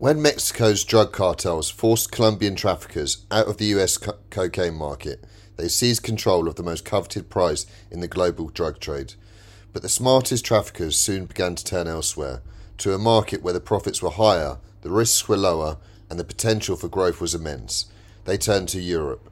When Mexico's drug cartels forced Colombian traffickers out of the US co- cocaine market, they seized control of the most coveted prize in the global drug trade. But the smartest traffickers soon began to turn elsewhere, to a market where the profits were higher, the risks were lower, and the potential for growth was immense. They turned to Europe.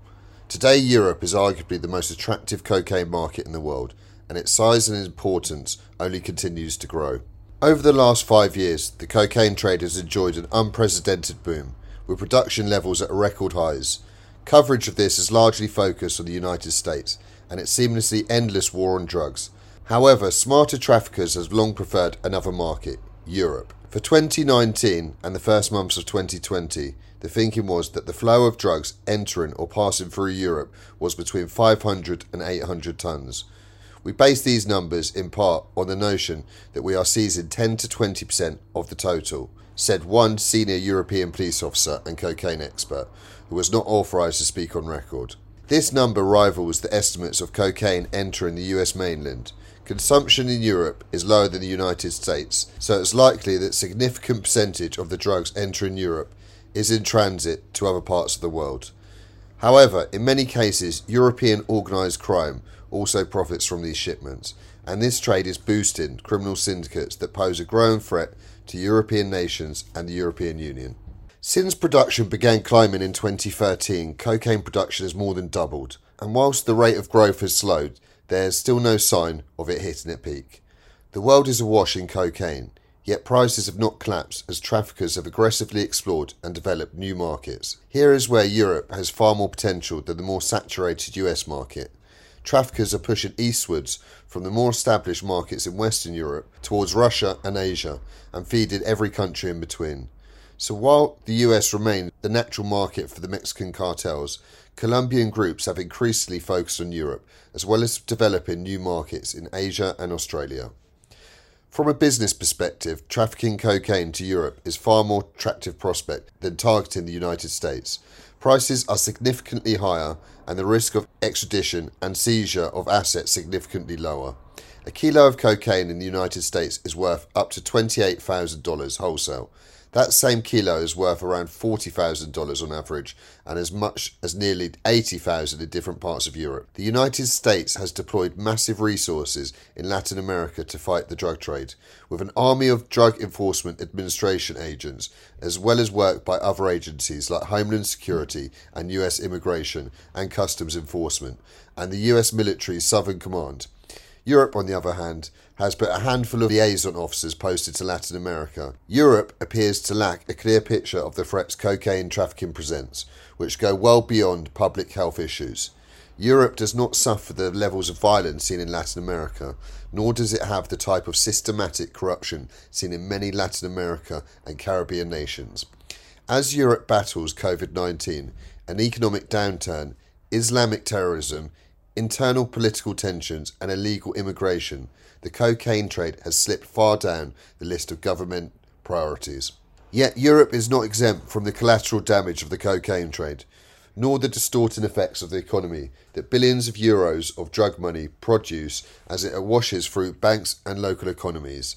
Today, Europe is arguably the most attractive cocaine market in the world, and its size and importance only continues to grow. Over the last five years, the cocaine trade has enjoyed an unprecedented boom, with production levels at record highs. Coverage of this is largely focused on the United States and its seamlessly endless war on drugs. However, smarter traffickers have long preferred another market, Europe. For 2019 and the first months of 2020, the thinking was that the flow of drugs entering or passing through Europe was between 500 and 800 tons. We base these numbers in part on the notion that we are seizing 10 to 20% of the total, said one senior European police officer and cocaine expert who was not authorised to speak on record. This number rivals the estimates of cocaine entering the US mainland. Consumption in Europe is lower than the United States, so it's likely that significant percentage of the drugs entering Europe is in transit to other parts of the world. However, in many cases, European organised crime also profits from these shipments, and this trade is boosting criminal syndicates that pose a growing threat to European nations and the European Union. Since production began climbing in 2013, cocaine production has more than doubled, and whilst the rate of growth has slowed, there is still no sign of it hitting its peak. The world is awash in cocaine, yet prices have not collapsed as traffickers have aggressively explored and developed new markets. Here is where Europe has far more potential than the more saturated US market traffickers are pushing eastwards from the more established markets in Western Europe towards Russia and Asia and feeding every country in between. So while the US remains the natural market for the Mexican cartels, Colombian groups have increasingly focused on Europe as well as developing new markets in Asia and Australia. From a business perspective, trafficking cocaine to Europe is far more attractive prospect than targeting the United States. Prices are significantly higher and the risk of extradition and seizure of assets significantly lower. A kilo of cocaine in the United States is worth up to $28,000 wholesale, that same kilo is worth around $40,000 on average and as much as nearly 80,000 in different parts of Europe. The United States has deployed massive resources in Latin America to fight the drug trade, with an army of Drug Enforcement Administration agents, as well as work by other agencies like Homeland Security and US Immigration and Customs Enforcement, and the US Military Southern Command. Europe, on the other hand, has but a handful of liaison officers posted to Latin America. Europe appears to lack a clear picture of the threats cocaine trafficking presents, which go well beyond public health issues. Europe does not suffer the levels of violence seen in Latin America, nor does it have the type of systematic corruption seen in many Latin America and Caribbean nations. As Europe battles COVID 19, an economic downturn, Islamic terrorism, internal political tensions, and illegal immigration, the cocaine trade has slipped far down the list of government priorities. Yet Europe is not exempt from the collateral damage of the cocaine trade, nor the distorting effects of the economy that billions of euros of drug money produce as it washes through banks and local economies.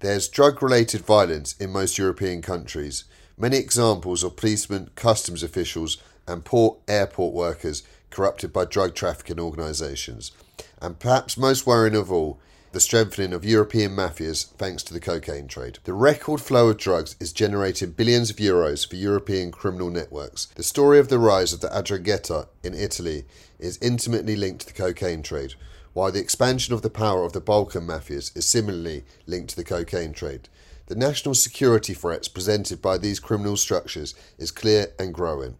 There's drug related violence in most European countries. Many examples of policemen, customs officials, and port airport workers corrupted by drug trafficking organisations. And perhaps most worrying of all, the strengthening of European mafias thanks to the cocaine trade. The record flow of drugs is generating billions of euros for European criminal networks. The story of the rise of the 'Ndrangheta in Italy is intimately linked to the cocaine trade, while the expansion of the power of the Balkan mafias is similarly linked to the cocaine trade. The national security threats presented by these criminal structures is clear and growing.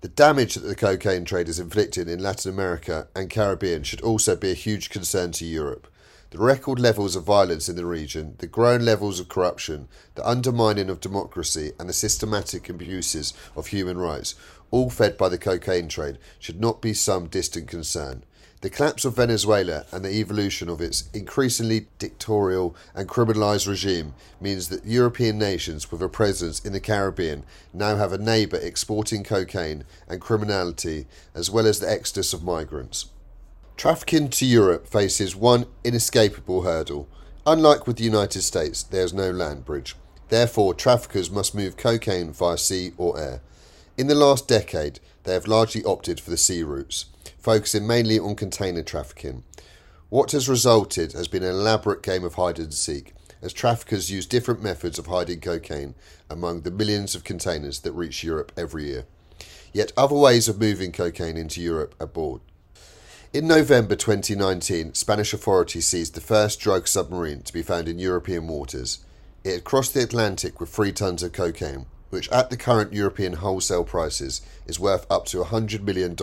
The damage that the cocaine trade has inflicted in Latin America and Caribbean should also be a huge concern to Europe. The record levels of violence in the region, the growing levels of corruption, the undermining of democracy, and the systematic abuses of human rights, all fed by the cocaine trade, should not be some distant concern. The collapse of Venezuela and the evolution of its increasingly dictatorial and criminalized regime means that European nations with a presence in the Caribbean now have a neighbor exporting cocaine and criminality as well as the exodus of migrants. Trafficking to Europe faces one inescapable hurdle. Unlike with the United States, there is no land bridge. Therefore, traffickers must move cocaine via sea or air. In the last decade, they have largely opted for the sea routes, focusing mainly on container trafficking. What has resulted has been an elaborate game of hide and seek, as traffickers use different methods of hiding cocaine among the millions of containers that reach Europe every year. Yet other ways of moving cocaine into Europe are board. In November 2019, Spanish authorities seized the first drug submarine to be found in European waters. It had crossed the Atlantic with three tons of cocaine, which at the current European wholesale prices is worth up to $100 million.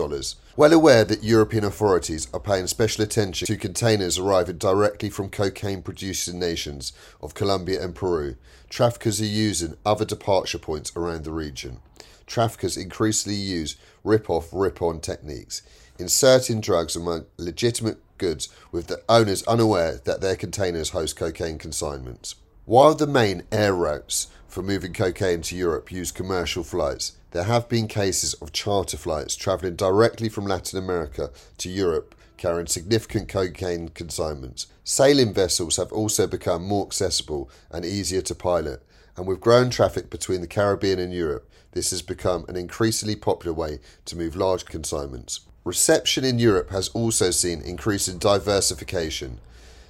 Well aware that European authorities are paying special attention to containers arriving directly from cocaine producing nations of Colombia and Peru, traffickers are using other departure points around the region. Traffickers increasingly use rip off, rip on techniques, inserting drugs among legitimate goods with the owners unaware that their containers host cocaine consignments. While the main air routes for moving cocaine to Europe use commercial flights, there have been cases of charter flights travelling directly from Latin America to Europe carrying significant cocaine consignments. Sailing vessels have also become more accessible and easier to pilot, and with growing traffic between the Caribbean and Europe, this has become an increasingly popular way to move large consignments. Reception in Europe has also seen increasing diversification.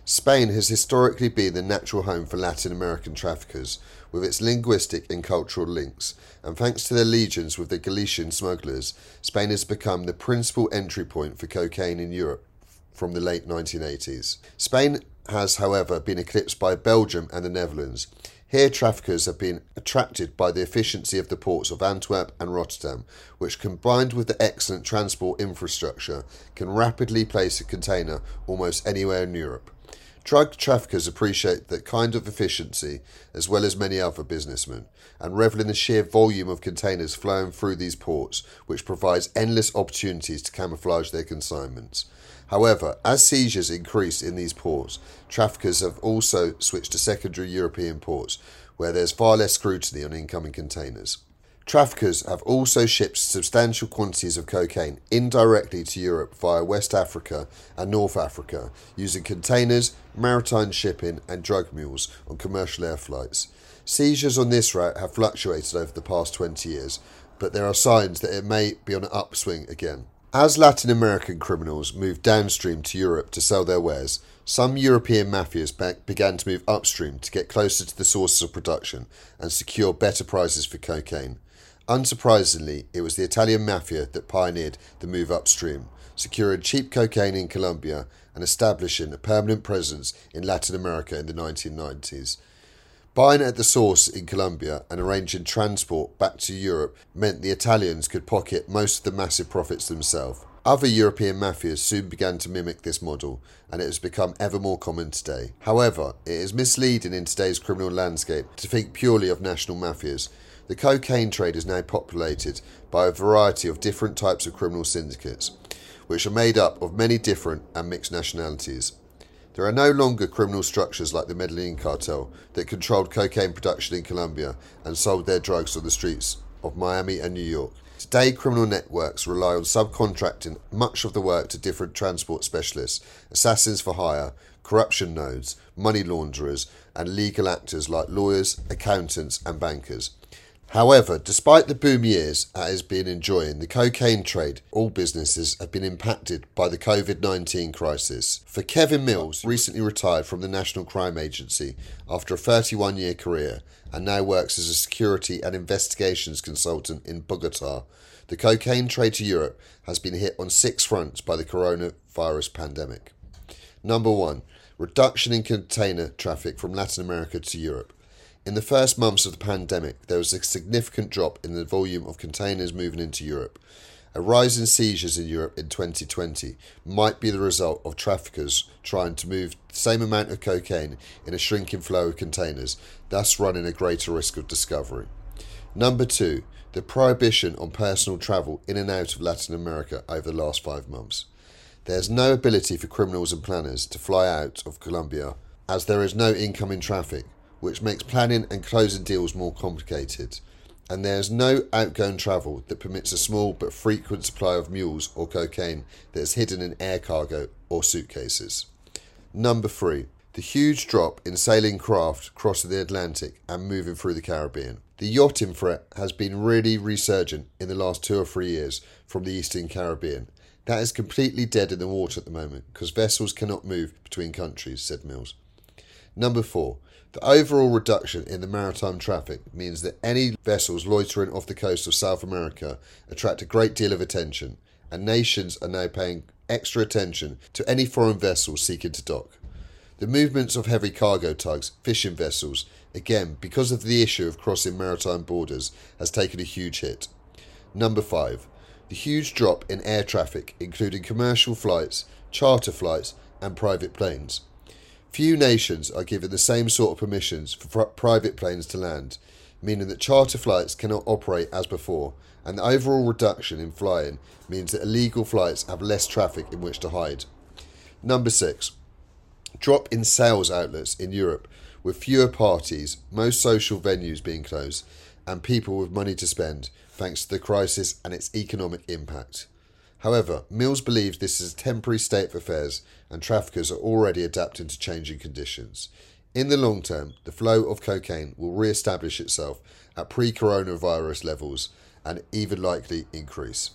Spain has historically been the natural home for Latin American traffickers, with its linguistic and cultural links, and thanks to their legions with the Galician smugglers, Spain has become the principal entry point for cocaine in Europe from the late 1980s. Spain has, however, been eclipsed by Belgium and the Netherlands. Here, traffickers have been attracted by the efficiency of the ports of Antwerp and Rotterdam, which, combined with the excellent transport infrastructure, can rapidly place a container almost anywhere in Europe. Drug traffickers appreciate that kind of efficiency, as well as many other businessmen, and revel in the sheer volume of containers flowing through these ports, which provides endless opportunities to camouflage their consignments. However, as seizures increase in these ports, traffickers have also switched to secondary European ports, where there's far less scrutiny on incoming containers. Traffickers have also shipped substantial quantities of cocaine indirectly to Europe via West Africa and North Africa using containers, maritime shipping, and drug mules on commercial air flights. Seizures on this route have fluctuated over the past 20 years, but there are signs that it may be on an upswing again. As Latin American criminals moved downstream to Europe to sell their wares, some European mafias began to move upstream to get closer to the sources of production and secure better prices for cocaine. Unsurprisingly, it was the Italian mafia that pioneered the move upstream, securing cheap cocaine in Colombia and establishing a permanent presence in Latin America in the 1990s. Buying at the source in Colombia and arranging transport back to Europe meant the Italians could pocket most of the massive profits themselves. Other European mafias soon began to mimic this model, and it has become ever more common today. However, it is misleading in today's criminal landscape to think purely of national mafias. The cocaine trade is now populated by a variety of different types of criminal syndicates, which are made up of many different and mixed nationalities. There are no longer criminal structures like the Medellin cartel that controlled cocaine production in Colombia and sold their drugs on the streets of Miami and New York. Today, criminal networks rely on subcontracting much of the work to different transport specialists, assassins for hire, corruption nodes, money launderers, and legal actors like lawyers, accountants, and bankers. However, despite the boom years it has been enjoying, the cocaine trade, all businesses have been impacted by the COVID 19 crisis. For Kevin Mills, recently retired from the National Crime Agency after a 31 year career and now works as a security and investigations consultant in Bogota, the cocaine trade to Europe has been hit on six fronts by the coronavirus pandemic. Number one, reduction in container traffic from Latin America to Europe. In the first months of the pandemic, there was a significant drop in the volume of containers moving into Europe. A rise in seizures in Europe in 2020 might be the result of traffickers trying to move the same amount of cocaine in a shrinking flow of containers, thus running a greater risk of discovery. Number two, the prohibition on personal travel in and out of Latin America over the last five months. There's no ability for criminals and planners to fly out of Colombia as there is no incoming traffic which makes planning and closing deals more complicated. And there is no outgoing travel that permits a small but frequent supply of mules or cocaine that is hidden in air cargo or suitcases. Number three, The huge drop in sailing craft crossing the Atlantic and moving through the Caribbean. The yachting threat has been really resurgent in the last two or three years from the Eastern Caribbean. That is completely dead in the water at the moment because vessels cannot move between countries, said Mills. Number four, the overall reduction in the maritime traffic means that any vessels loitering off the coast of South America attract a great deal of attention, and nations are now paying extra attention to any foreign vessels seeking to dock. The movements of heavy cargo tugs, fishing vessels, again, because of the issue of crossing maritime borders, has taken a huge hit. Number five, the huge drop in air traffic, including commercial flights, charter flights, and private planes. Few nations are given the same sort of permissions for private planes to land, meaning that charter flights cannot operate as before, and the overall reduction in flying means that illegal flights have less traffic in which to hide. Number six, drop in sales outlets in Europe with fewer parties, most social venues being closed, and people with money to spend, thanks to the crisis and its economic impact. However, Mills believes this is a temporary state of affairs and traffickers are already adapting to changing conditions. In the long term, the flow of cocaine will re establish itself at pre coronavirus levels and even likely increase.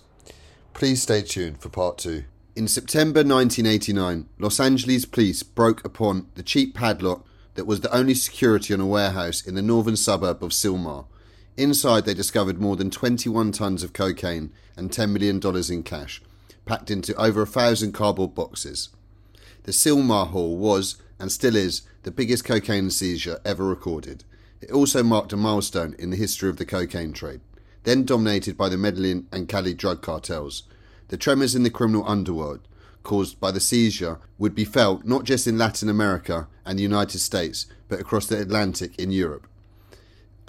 Please stay tuned for part two. In September 1989, Los Angeles police broke upon the cheap padlock that was the only security on a warehouse in the northern suburb of Sylmar. Inside, they discovered more than 21 tons of cocaine and $10 million in cash, packed into over a thousand cardboard boxes. The Sylmar Haul was, and still is, the biggest cocaine seizure ever recorded. It also marked a milestone in the history of the cocaine trade, then dominated by the Medellin and Cali drug cartels. The tremors in the criminal underworld caused by the seizure would be felt not just in Latin America and the United States, but across the Atlantic in Europe.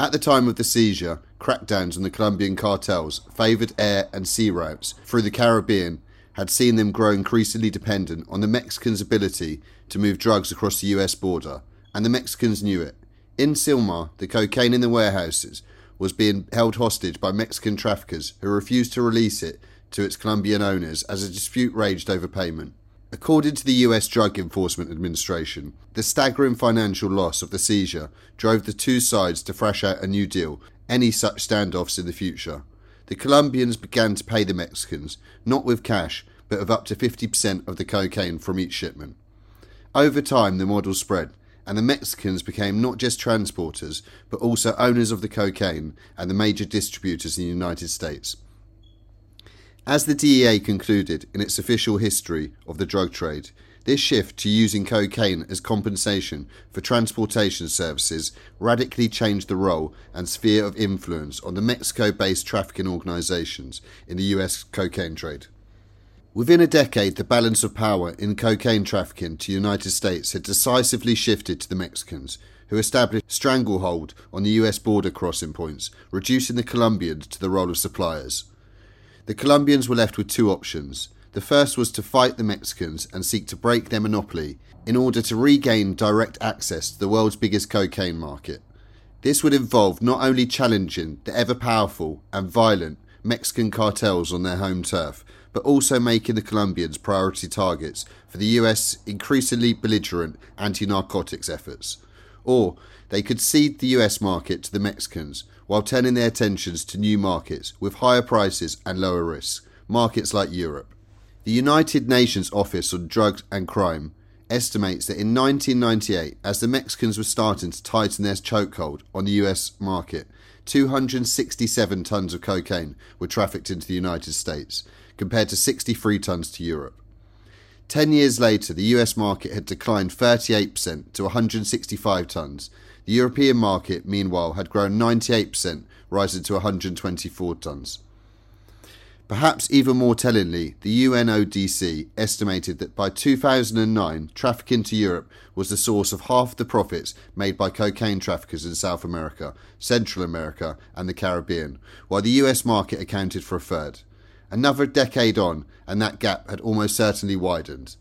At the time of the seizure, crackdowns on the Colombian cartels favoured air and sea routes through the Caribbean had seen them grow increasingly dependent on the Mexicans' ability to move drugs across the US border, and the Mexicans knew it. In Sylmar, the cocaine in the warehouses was being held hostage by Mexican traffickers who refused to release it to its Colombian owners as a dispute raged over payment. According to the US Drug Enforcement Administration, the staggering financial loss of the seizure drove the two sides to thrash out a new deal, any such standoffs in the future. The Colombians began to pay the Mexicans, not with cash, but of up to 50% of the cocaine from each shipment. Over time, the model spread, and the Mexicans became not just transporters, but also owners of the cocaine and the major distributors in the United States. As the DEA concluded in its official history of the drug trade, this shift to using cocaine as compensation for transportation services radically changed the role and sphere of influence on the Mexico based trafficking organizations in the US cocaine trade. Within a decade, the balance of power in cocaine trafficking to the United States had decisively shifted to the Mexicans, who established stranglehold on the US border crossing points, reducing the Colombians to the role of suppliers. The Colombians were left with two options. The first was to fight the Mexicans and seek to break their monopoly in order to regain direct access to the world's biggest cocaine market. This would involve not only challenging the ever powerful and violent Mexican cartels on their home turf, but also making the Colombians priority targets for the US increasingly belligerent anti narcotics efforts. Or they could cede the US market to the Mexicans while turning their attentions to new markets with higher prices and lower risks, markets like Europe. The United Nations Office on Drugs and Crime estimates that in 1998, as the Mexicans were starting to tighten their chokehold on the US market, 267 tons of cocaine were trafficked into the United States, compared to 63 tons to Europe. Ten years later, the US market had declined 38% to 165 tons, the European market, meanwhile, had grown 98%, rising to 124 tonnes. Perhaps even more tellingly, the UNODC estimated that by 2009, traffic into Europe was the source of half the profits made by cocaine traffickers in South America, Central America, and the Caribbean, while the US market accounted for a third. Another decade on, and that gap had almost certainly widened.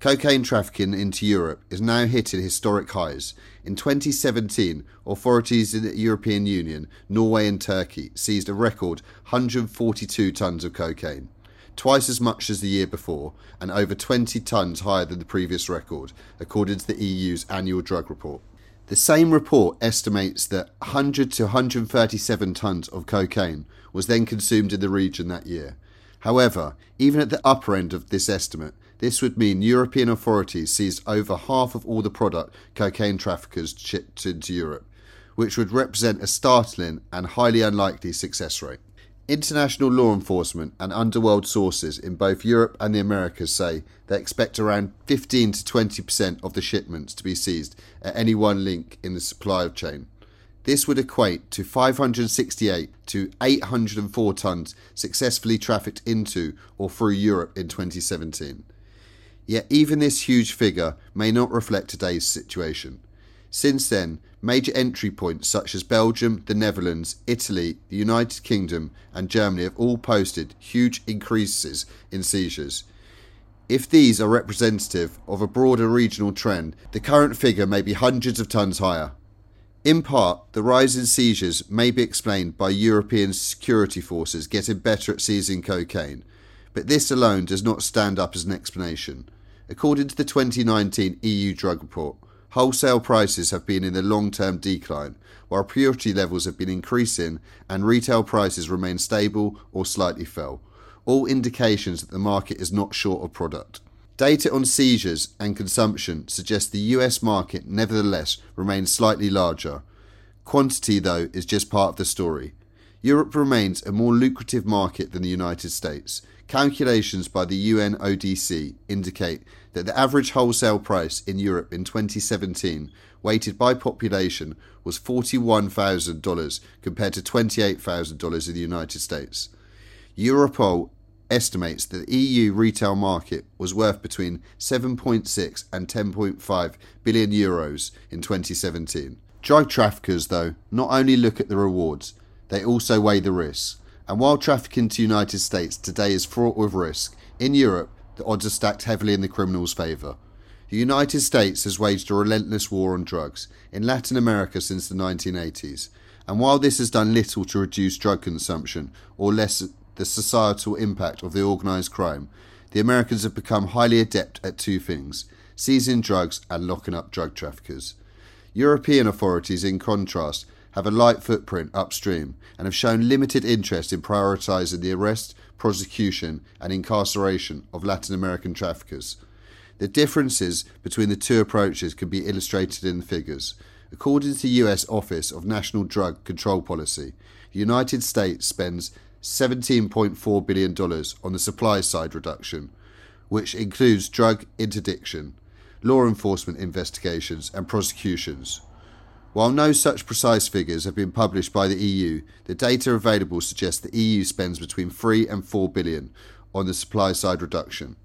Cocaine trafficking into Europe is now hitting historic highs. In 2017, authorities in the European Union, Norway, and Turkey seized a record 142 tons of cocaine. twice as much as the year before, and over 20 tonnes higher than the previous record, according to the EU's annual drug report. The same report estimates that 100 to 137 tonnes of cocaine was then consumed in the region that year. However, even at the upper end of this estimate, this would mean European authorities seized over half of all the product cocaine traffickers shipped into Europe, which would represent a startling and highly unlikely success rate. International law enforcement and underworld sources in both Europe and the Americas say they expect around 15 to 20% of the shipments to be seized at any one link in the supply chain. This would equate to 568 to 804 tonnes successfully trafficked into or through Europe in 2017. Yet even this huge figure may not reflect today's situation. Since then, major entry points such as Belgium, the Netherlands, Italy, the United Kingdom, and Germany have all posted huge increases in seizures. If these are representative of a broader regional trend, the current figure may be hundreds of tonnes higher. In part, the rise in seizures may be explained by European security forces getting better at seizing cocaine, but this alone does not stand up as an explanation. According to the 2019 EU drug report, wholesale prices have been in a long term decline, while purity levels have been increasing and retail prices remain stable or slightly fell, all indications that the market is not short of product. Data on seizures and consumption suggests the US market nevertheless remains slightly larger. Quantity, though, is just part of the story. Europe remains a more lucrative market than the United States. Calculations by the UNODC indicate that the average wholesale price in Europe in 2017, weighted by population, was $41,000 compared to $28,000 in the United States. Europol estimates that the EU retail market was worth between 7.6 and 10.5 billion euros in 2017. Drug traffickers, though, not only look at the rewards, they also weigh the risks. And while trafficking to the United States today is fraught with risk, in Europe, the odds are stacked heavily in the criminal's favour. The United States has waged a relentless war on drugs in Latin America since the 1980s, and while this has done little to reduce drug consumption or lessen the societal impact of the organised crime, the Americans have become highly adept at two things seizing drugs and locking up drug traffickers. European authorities, in contrast, have a light footprint upstream and have shown limited interest in prioritising the arrest, prosecution, and incarceration of Latin American traffickers. The differences between the two approaches can be illustrated in the figures. According to the US Office of National Drug Control Policy, the United States spends $17.4 billion on the supply side reduction, which includes drug interdiction, law enforcement investigations, and prosecutions. While no such precise figures have been published by the EU, the data available suggests the EU spends between 3 and 4 billion on the supply side reduction.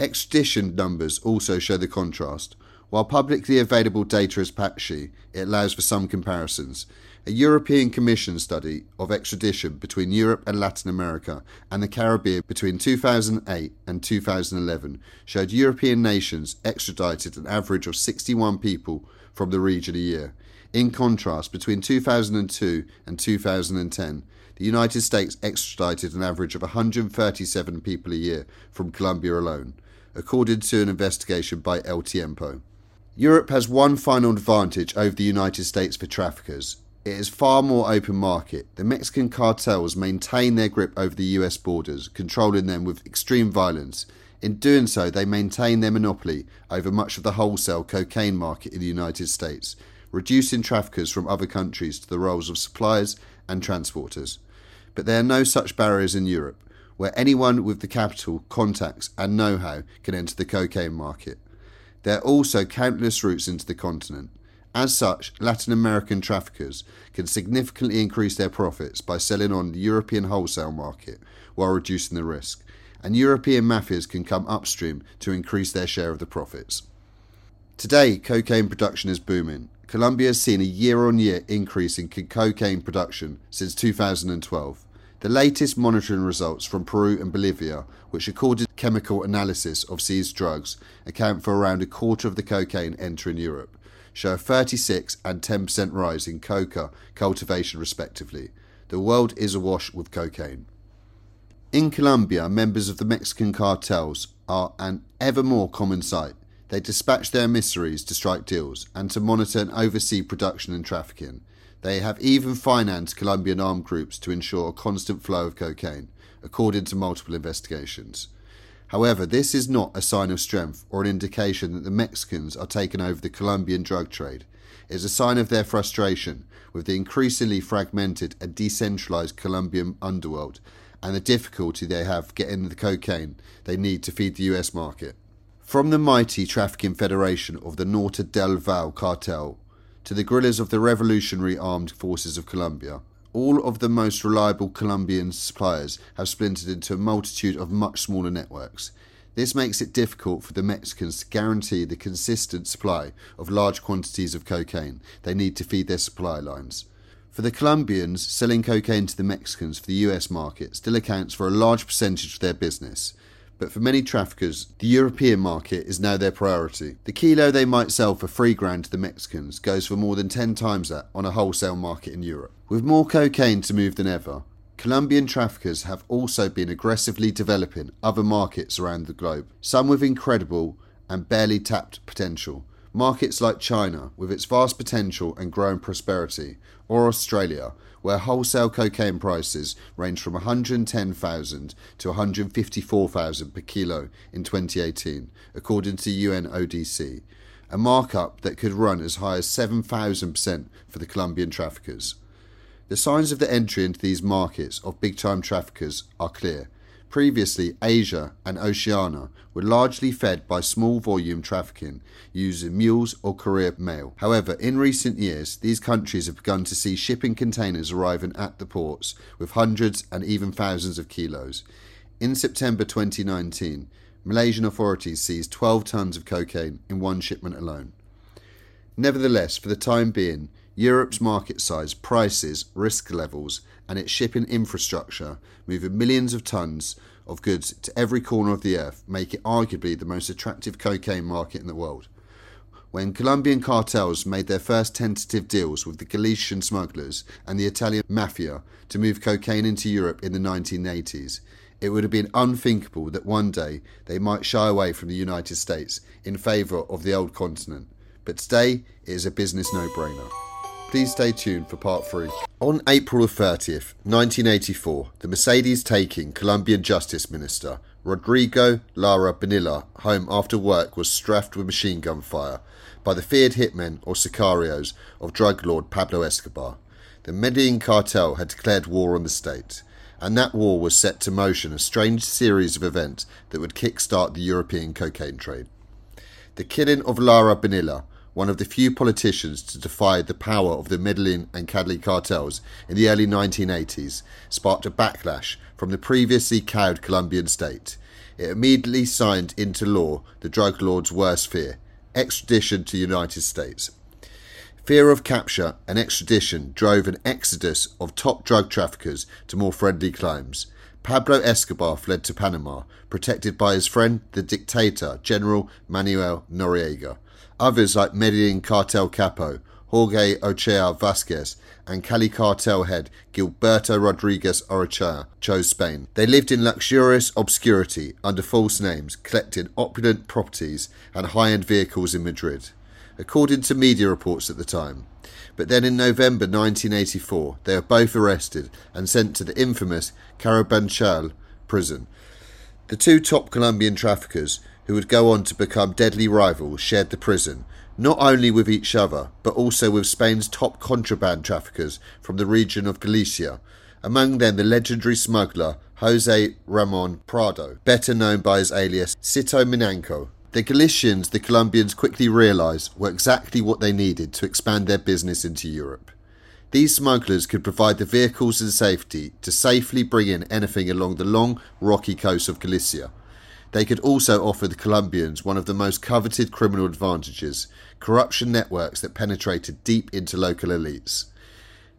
Extradition numbers also show the contrast. While publicly available data is patchy, it allows for some comparisons. A European Commission study of extradition between Europe and Latin America and the Caribbean between 2008 and 2011 showed European nations extradited an average of 61 people from the region a year. In contrast, between 2002 and 2010, the United States extradited an average of 137 people a year from Colombia alone, according to an investigation by El Tiempo. Europe has one final advantage over the United States for traffickers. It is far more open market. The Mexican cartels maintain their grip over the US borders, controlling them with extreme violence. In doing so, they maintain their monopoly over much of the wholesale cocaine market in the United States, reducing traffickers from other countries to the roles of suppliers and transporters. But there are no such barriers in Europe, where anyone with the capital, contacts, and know how can enter the cocaine market. There are also countless routes into the continent. As such, Latin American traffickers can significantly increase their profits by selling on the European wholesale market while reducing the risk, and European mafias can come upstream to increase their share of the profits. Today, cocaine production is booming, Colombia has seen a year on year increase in cocaine production since 2012. The latest monitoring results from Peru and Bolivia, which to chemical analysis of seized drugs account for around a quarter of the cocaine entering Europe, show a 36 and 10% rise in coca cultivation respectively. The world is awash with cocaine. In Colombia, members of the Mexican cartels are an ever more common sight. They dispatch their emissaries to strike deals and to monitor and oversee production and trafficking. They have even financed Colombian armed groups to ensure a constant flow of cocaine, according to multiple investigations. However, this is not a sign of strength or an indication that the Mexicans are taking over the Colombian drug trade. It is a sign of their frustration with the increasingly fragmented and decentralized Colombian underworld and the difficulty they have getting the cocaine they need to feed the US market. From the mighty trafficking federation of the Norte del Valle cartel to the guerrillas of the Revolutionary Armed Forces of Colombia, all of the most reliable Colombian suppliers have splintered into a multitude of much smaller networks. This makes it difficult for the Mexicans to guarantee the consistent supply of large quantities of cocaine they need to feed their supply lines. For the Colombians, selling cocaine to the Mexicans for the US market still accounts for a large percentage of their business, but for many traffickers, the European market is now their priority. The kilo they might sell for three grand to the Mexicans goes for more than 10 times that on a wholesale market in Europe. With more cocaine to move than ever, Colombian traffickers have also been aggressively developing other markets around the globe, some with incredible and barely tapped potential. Markets like China, with its vast potential and growing prosperity, or Australia, where wholesale cocaine prices range from 110,000 to 154,000 per kilo in 2018, according to UNODC, a markup that could run as high as 7,000% for the Colombian traffickers. The signs of the entry into these markets of big time traffickers are clear Previously, Asia and Oceania were largely fed by small volume trafficking using mules or courier mail. However, in recent years, these countries have begun to see shipping containers arriving at the ports with hundreds and even thousands of kilos. In September 2019, Malaysian authorities seized 12 tons of cocaine in one shipment alone. Nevertheless, for the time being, Europe's market size, prices, risk levels, and its shipping infrastructure, moving millions of tons of goods to every corner of the earth, make it arguably the most attractive cocaine market in the world. When Colombian cartels made their first tentative deals with the Galician smugglers and the Italian mafia to move cocaine into Europe in the 1980s, it would have been unthinkable that one day they might shy away from the United States in favour of the old continent. But today it is a business no brainer. Please stay tuned for part 3. On April 30th, 1984, the Mercedes taking Colombian Justice Minister Rodrigo Lara Bonilla home after work was strafed with machine gun fire by the feared hitmen or sicarios of drug lord Pablo Escobar. The Medellin cartel had declared war on the state, and that war was set to motion a strange series of events that would kick-start the European cocaine trade. The killing of Lara Bonilla one of the few politicians to defy the power of the Medellin and Cali cartels in the early 1980s, sparked a backlash from the previously cowed Colombian state. It immediately signed into law the drug lord's worst fear extradition to the United States. Fear of capture and extradition drove an exodus of top drug traffickers to more friendly climes. Pablo Escobar fled to Panama, protected by his friend, the dictator General Manuel Noriega. Others like Medellin cartel capo Jorge Ochoa Vasquez and Cali cartel head Gilberto Rodriguez Orejuela chose Spain. They lived in luxurious obscurity under false names, collecting opulent properties and high-end vehicles in Madrid, according to media reports at the time. But then in November 1984, they were both arrested and sent to the infamous Carabanchel prison. The two top Colombian traffickers who would go on to become deadly rivals, shared the prison, not only with each other, but also with Spain's top contraband traffickers from the region of Galicia, among them the legendary smuggler Jose Ramon Prado, better known by his alias Sito Miñanco. The Galicians the Colombians quickly realised were exactly what they needed to expand their business into Europe. These smugglers could provide the vehicles and safety to safely bring in anything along the long, rocky coast of Galicia, they could also offer the Colombians one of the most coveted criminal advantages corruption networks that penetrated deep into local elites.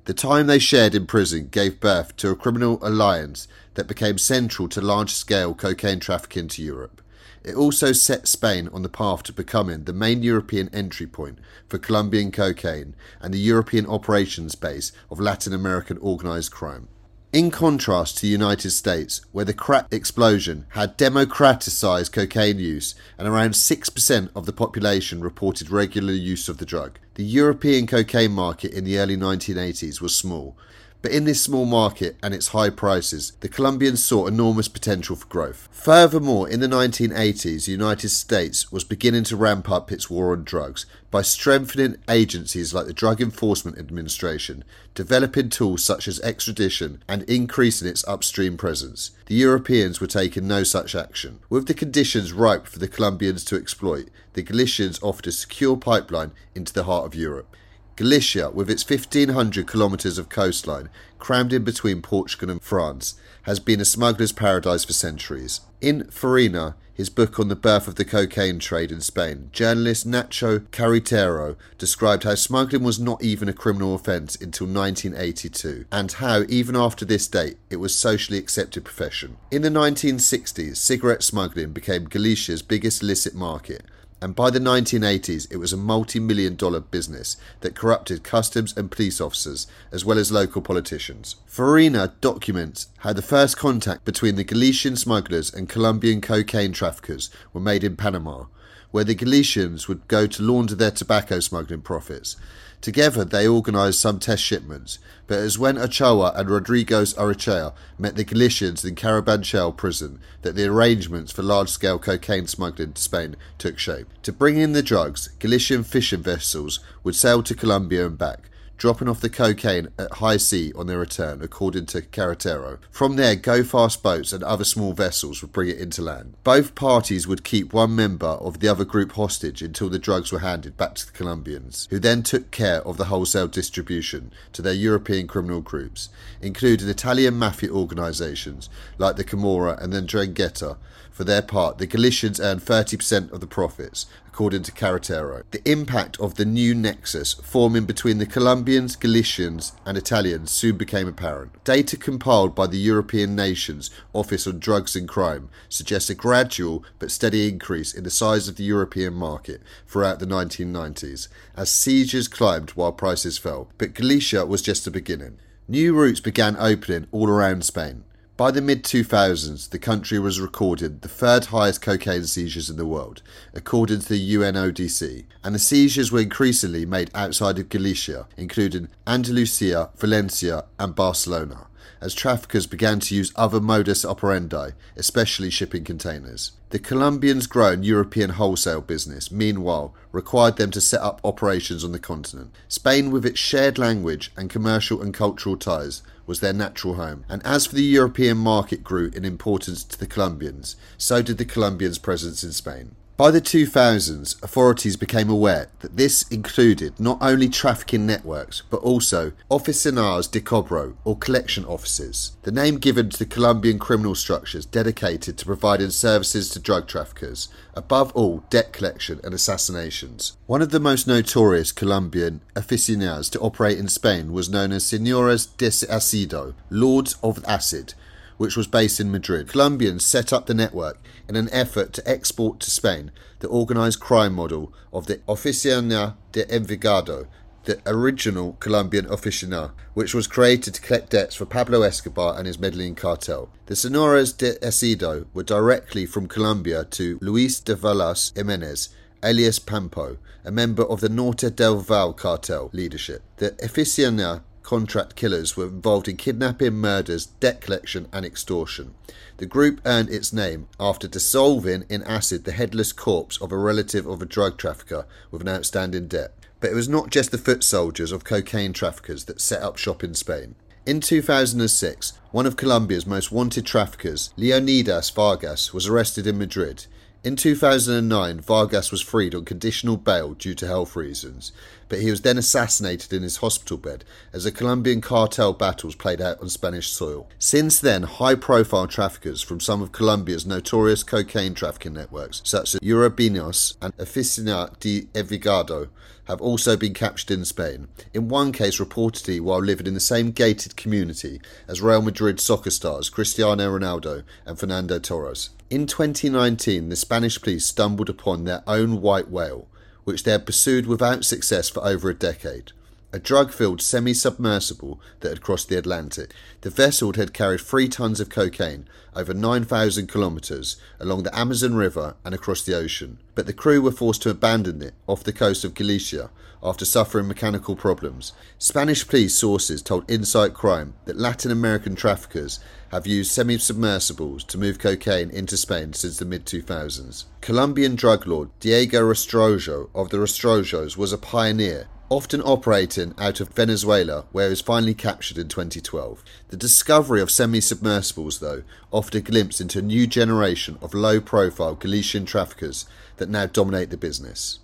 The time they shared in prison gave birth to a criminal alliance that became central to large scale cocaine trafficking to Europe. It also set Spain on the path to becoming the main European entry point for Colombian cocaine and the European operations base of Latin American organised crime. In contrast to the United States, where the crack explosion had democratized cocaine use and around 6% of the population reported regular use of the drug, the European cocaine market in the early 1980s was small, but in this small market and its high prices, the Colombians saw enormous potential for growth. Furthermore, in the 1980s, the United States was beginning to ramp up its war on drugs by strengthening agencies like the Drug Enforcement Administration, developing tools such as extradition, and increasing its upstream presence. The Europeans were taking no such action. With the conditions ripe for the Colombians to exploit, the Galicians offered a secure pipeline into the heart of Europe. Galicia, with its 1500 kilometres of coastline, crammed in between Portugal and France, has been a smuggler's paradise for centuries. In Fariña, his book on the birth of the cocaine trade in Spain, journalist Nacho Carretero described how smuggling was not even a criminal offence until 1982, and how, even after this date, it was socially accepted profession. In the 1960s, cigarette smuggling became Galicia's biggest illicit market, and by the 1980s it was a multi million dollar business that corrupted customs and police officers as well as local politicians. Fariña documents how the first contact between the Galician smugglers and Colombian cocaine traffickers were made in Panama, where the Galicians would go to launder their tobacco smuggling profits. Together they organised some test shipments, but it was when Ochoa and Rodriguez Urrutia met the Galicians in Carabanchel prison that the arrangements for large-scale cocaine smuggling to Spain took shape. To bring in the drugs, Galician fishing vessels would sail to Colombia and back, dropping off the cocaine at high sea on their return, according to Carretero. From there, go fast boats and other small vessels would bring it into land. Both parties would keep one member of the other group hostage until the drugs were handed back to the Colombians, who then took care of the wholesale distribution to their European criminal groups, including Italian mafia organisations like the Camorra and the Ndrangheta. For their part, the Galicians earned 30% of the profits, according to Carretero. The impact of the new nexus forming between the Colombians, Galicians, and Italians soon became apparent. Data compiled by the European Nations Office on Drugs and Crime suggests a gradual but steady increase in the size of the European market throughout the 1990s, as seizures climbed while prices fell. But Galicia was just the beginning. New routes began opening all around Spain. By the mid 2000s, the country was recorded the third highest cocaine seizures in the world, according to the UNODC, and the seizures were increasingly made outside of Galicia, including Andalusia, Valencia, and Barcelona, as traffickers began to use other modus operandi, especially shipping containers. The Colombians' growing European wholesale business, meanwhile, required them to set up operations on the continent. Spain, with its shared language and commercial and cultural ties, was their natural home. And as for the European market grew in importance to the Colombians, so did the Colombians' presence in Spain. By the 2000s, authorities became aware that this included not only trafficking networks, but also oficinas de cobro, or collection offices, the name given to the Colombian criminal structures dedicated to providing services to drug traffickers, above all debt collection and assassinations. One of the most notorious Colombian oficinas to operate in Spain was known as Senores de Acido, Lords of Acid, which was based in Madrid. Colombians set up the network in an effort to export to Spain the organised crime model of the Oficina de Envigado, the original Colombian oficina, which was created to collect debts for Pablo Escobar and his Medellin cartel. The Senores de Acido were directly from Colombia to Luis de Valas Jimenez, alias Pampo, a member of the Norte del Valle cartel leadership. The Oficina contract killers were involved in kidnapping, murders, debt collection, and extortion. The group earned its name after dissolving in acid the headless corpse of a relative of a drug trafficker with an outstanding debt. But it was not just the foot soldiers of cocaine traffickers that set up shop in Spain. In 2006, one of Colombia's most wanted traffickers, Leonidas Vargas, was arrested in Madrid. In 2009, Vargas was freed on conditional bail due to health reasons, but he was then assassinated in his hospital bed as the Colombian cartel battles played out on Spanish soil. Since then, high profile traffickers from some of Colombia's notorious cocaine trafficking networks, such as Urabeños and Oficina de Envigado, have also been captured in Spain, in one case reportedly while living in the same gated community as Real Madrid soccer stars Cristiano Ronaldo and Fernando Torres. In 2019, the Spanish police stumbled upon their own white whale, which they had pursued without success for over a decade. A drug filled semi submersible that had crossed the Atlantic. The vessel had carried three tons of cocaine over 9,000 kilometres along the Amazon River and across the ocean, but the crew were forced to abandon it off the coast of Galicia after suffering mechanical problems. Spanish police sources told Insight Crime that Latin American traffickers have used semi submersibles to move cocaine into Spain since the mid 2000s. Colombian drug lord Diego Rastrojo of the Rastrojos was a pioneer often operating out of Venezuela, where he was finally captured in 2012. The discovery of semi submersibles, though, offered a glimpse into a new generation of low profile Galician traffickers that now dominate the business.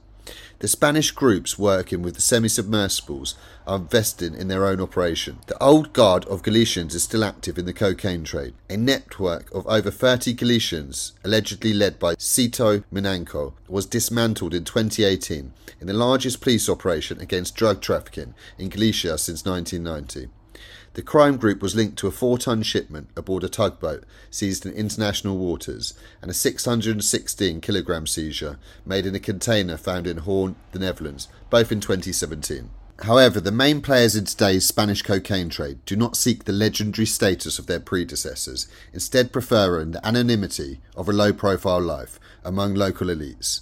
The Spanish groups working with the semi submersibles are investing in their own operation. The old guard of Galicians is still active in the cocaine trade. A network of over 30 Galicians, allegedly led by Sito Miñanco, was dismantled in 2018 in the largest police operation against drug trafficking in Galicia since 1990. The crime group was linked to a four ton shipment aboard a tugboat seized in international waters and a 616 kilogram seizure made in a container found in Hoorn, the Netherlands, both in 2017. However, the main players in today's Spanish cocaine trade do not seek the legendary status of their predecessors, instead, preferring the anonymity of a low profile life among local elites.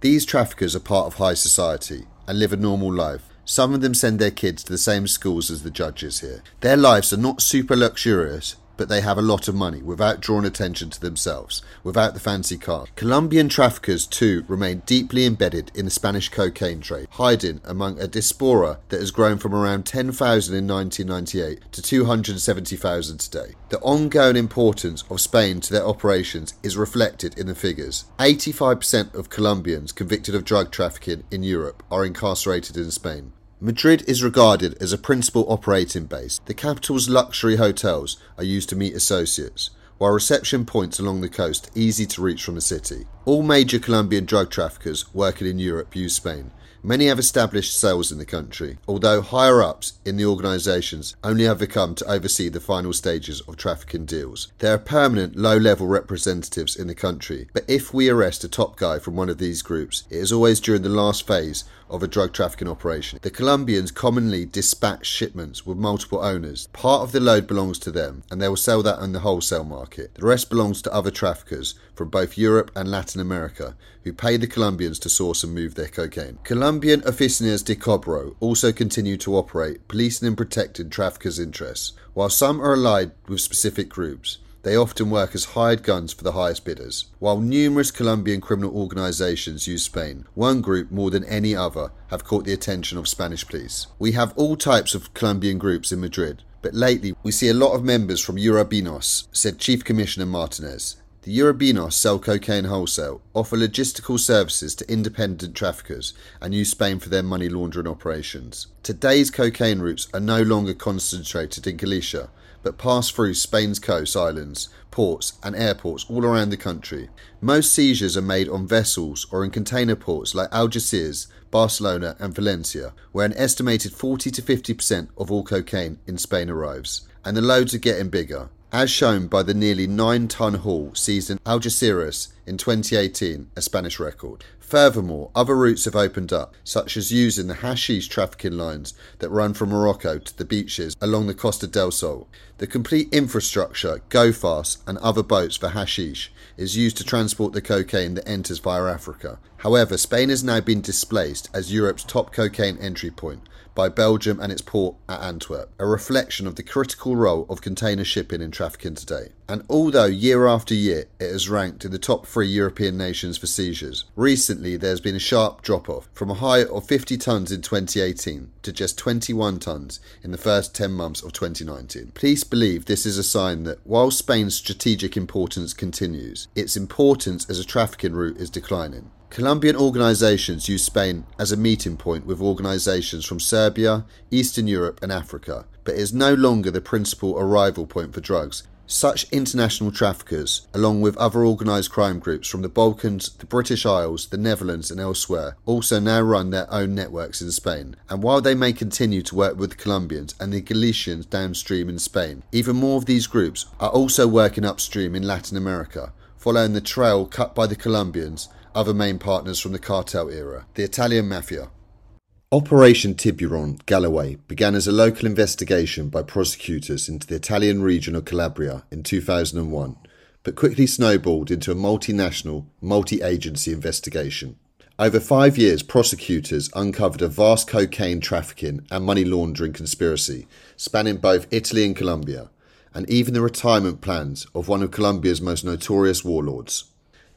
These traffickers are part of high society and live a normal life, some of them send their kids to the same schools as the judges here. Their lives are not super luxurious, but they have a lot of money without drawing attention to themselves, without the fancy cars. Colombian traffickers, too, remain deeply embedded in the Spanish cocaine trade, hiding among a diaspora that has grown from around 10,000 in 1998 to 270,000 today. The ongoing importance of Spain to their operations is reflected in the figures. 85% of Colombians convicted of drug trafficking in Europe are incarcerated in Spain. Madrid is regarded as a principal operating base. The capital's luxury hotels are used to meet associates, while reception points along the coast easy to reach from the city. All major Colombian drug traffickers working in Europe use Spain. Many have established cells in the country, although higher ups in the organisations only have come to oversee the final stages of trafficking deals. There are permanent low level representatives in the country, but if we arrest a top guy from one of these groups, it is always during the last phase of a drug trafficking operation. The Colombians commonly dispatch shipments with multiple owners. Part of the load belongs to them, and they will sell that on the wholesale market. The rest belongs to other traffickers from both Europe and Latin America who pay the Colombians to source and move their cocaine. Colombian Oficinas de Cobro also continue to operate, policing and protecting traffickers' interests. While some are allied with specific groups, they often work as hired guns for the highest bidders. While numerous Colombian criminal organizations use Spain, one group more than any other have caught the attention of Spanish police. We have all types of Colombian groups in Madrid, but lately we see a lot of members from Urabeños, said Chief Commissioner Martinez. The Urabeños sell cocaine wholesale, offer logistical services to independent traffickers, and use Spain for their money laundering operations. Today's cocaine routes are no longer concentrated in Galicia, but pass through Spain's coast islands, ports, and airports all around the country. Most seizures are made on vessels or in container ports like Algeciras, Barcelona, and Valencia, where an estimated 40 to 50% of all cocaine in Spain arrives. And the loads are getting bigger, as shown by the nearly 9 ton haul seized in Algeciras in 2018, a Spanish record. Furthermore, other routes have opened up, such as using the hashish trafficking lines that run from Morocco to the beaches along the Costa del Sol. The complete infrastructure, go fast, and other boats for hashish is used to transport the cocaine that enters via Africa. However, Spain has now been displaced as Europe's top cocaine entry point by Belgium and its port at Antwerp, a reflection of the critical role of container shipping in trafficking today. And although year after year it has ranked in the top three European nations for seizures, recently there has been a sharp drop off from a high of 50 tonnes in 2018 to just 21 tonnes in the first 10 months of 2019. Police believe this is a sign that while Spain's strategic importance continues, its importance as a trafficking route is declining. Colombian organisations use Spain as a meeting point with organisations from Serbia, Eastern Europe, and Africa, but is no longer the principal arrival point for drugs. Such international traffickers, along with other organised crime groups from the Balkans, the British Isles, the Netherlands, and elsewhere, also now run their own networks in Spain. And while they may continue to work with the Colombians and the Galicians downstream in Spain, even more of these groups are also working upstream in Latin America, following the trail cut by the Colombians other main partners from the cartel era, the Italian Mafia. Operation Tiburon Galloway began as a local investigation by prosecutors into the Italian region of Calabria in 2001, but quickly snowballed into a multinational, multi agency investigation. Over five years, prosecutors uncovered a vast cocaine trafficking and money laundering conspiracy spanning both Italy and Colombia, and even the retirement plans of one of Colombia's most notorious warlords.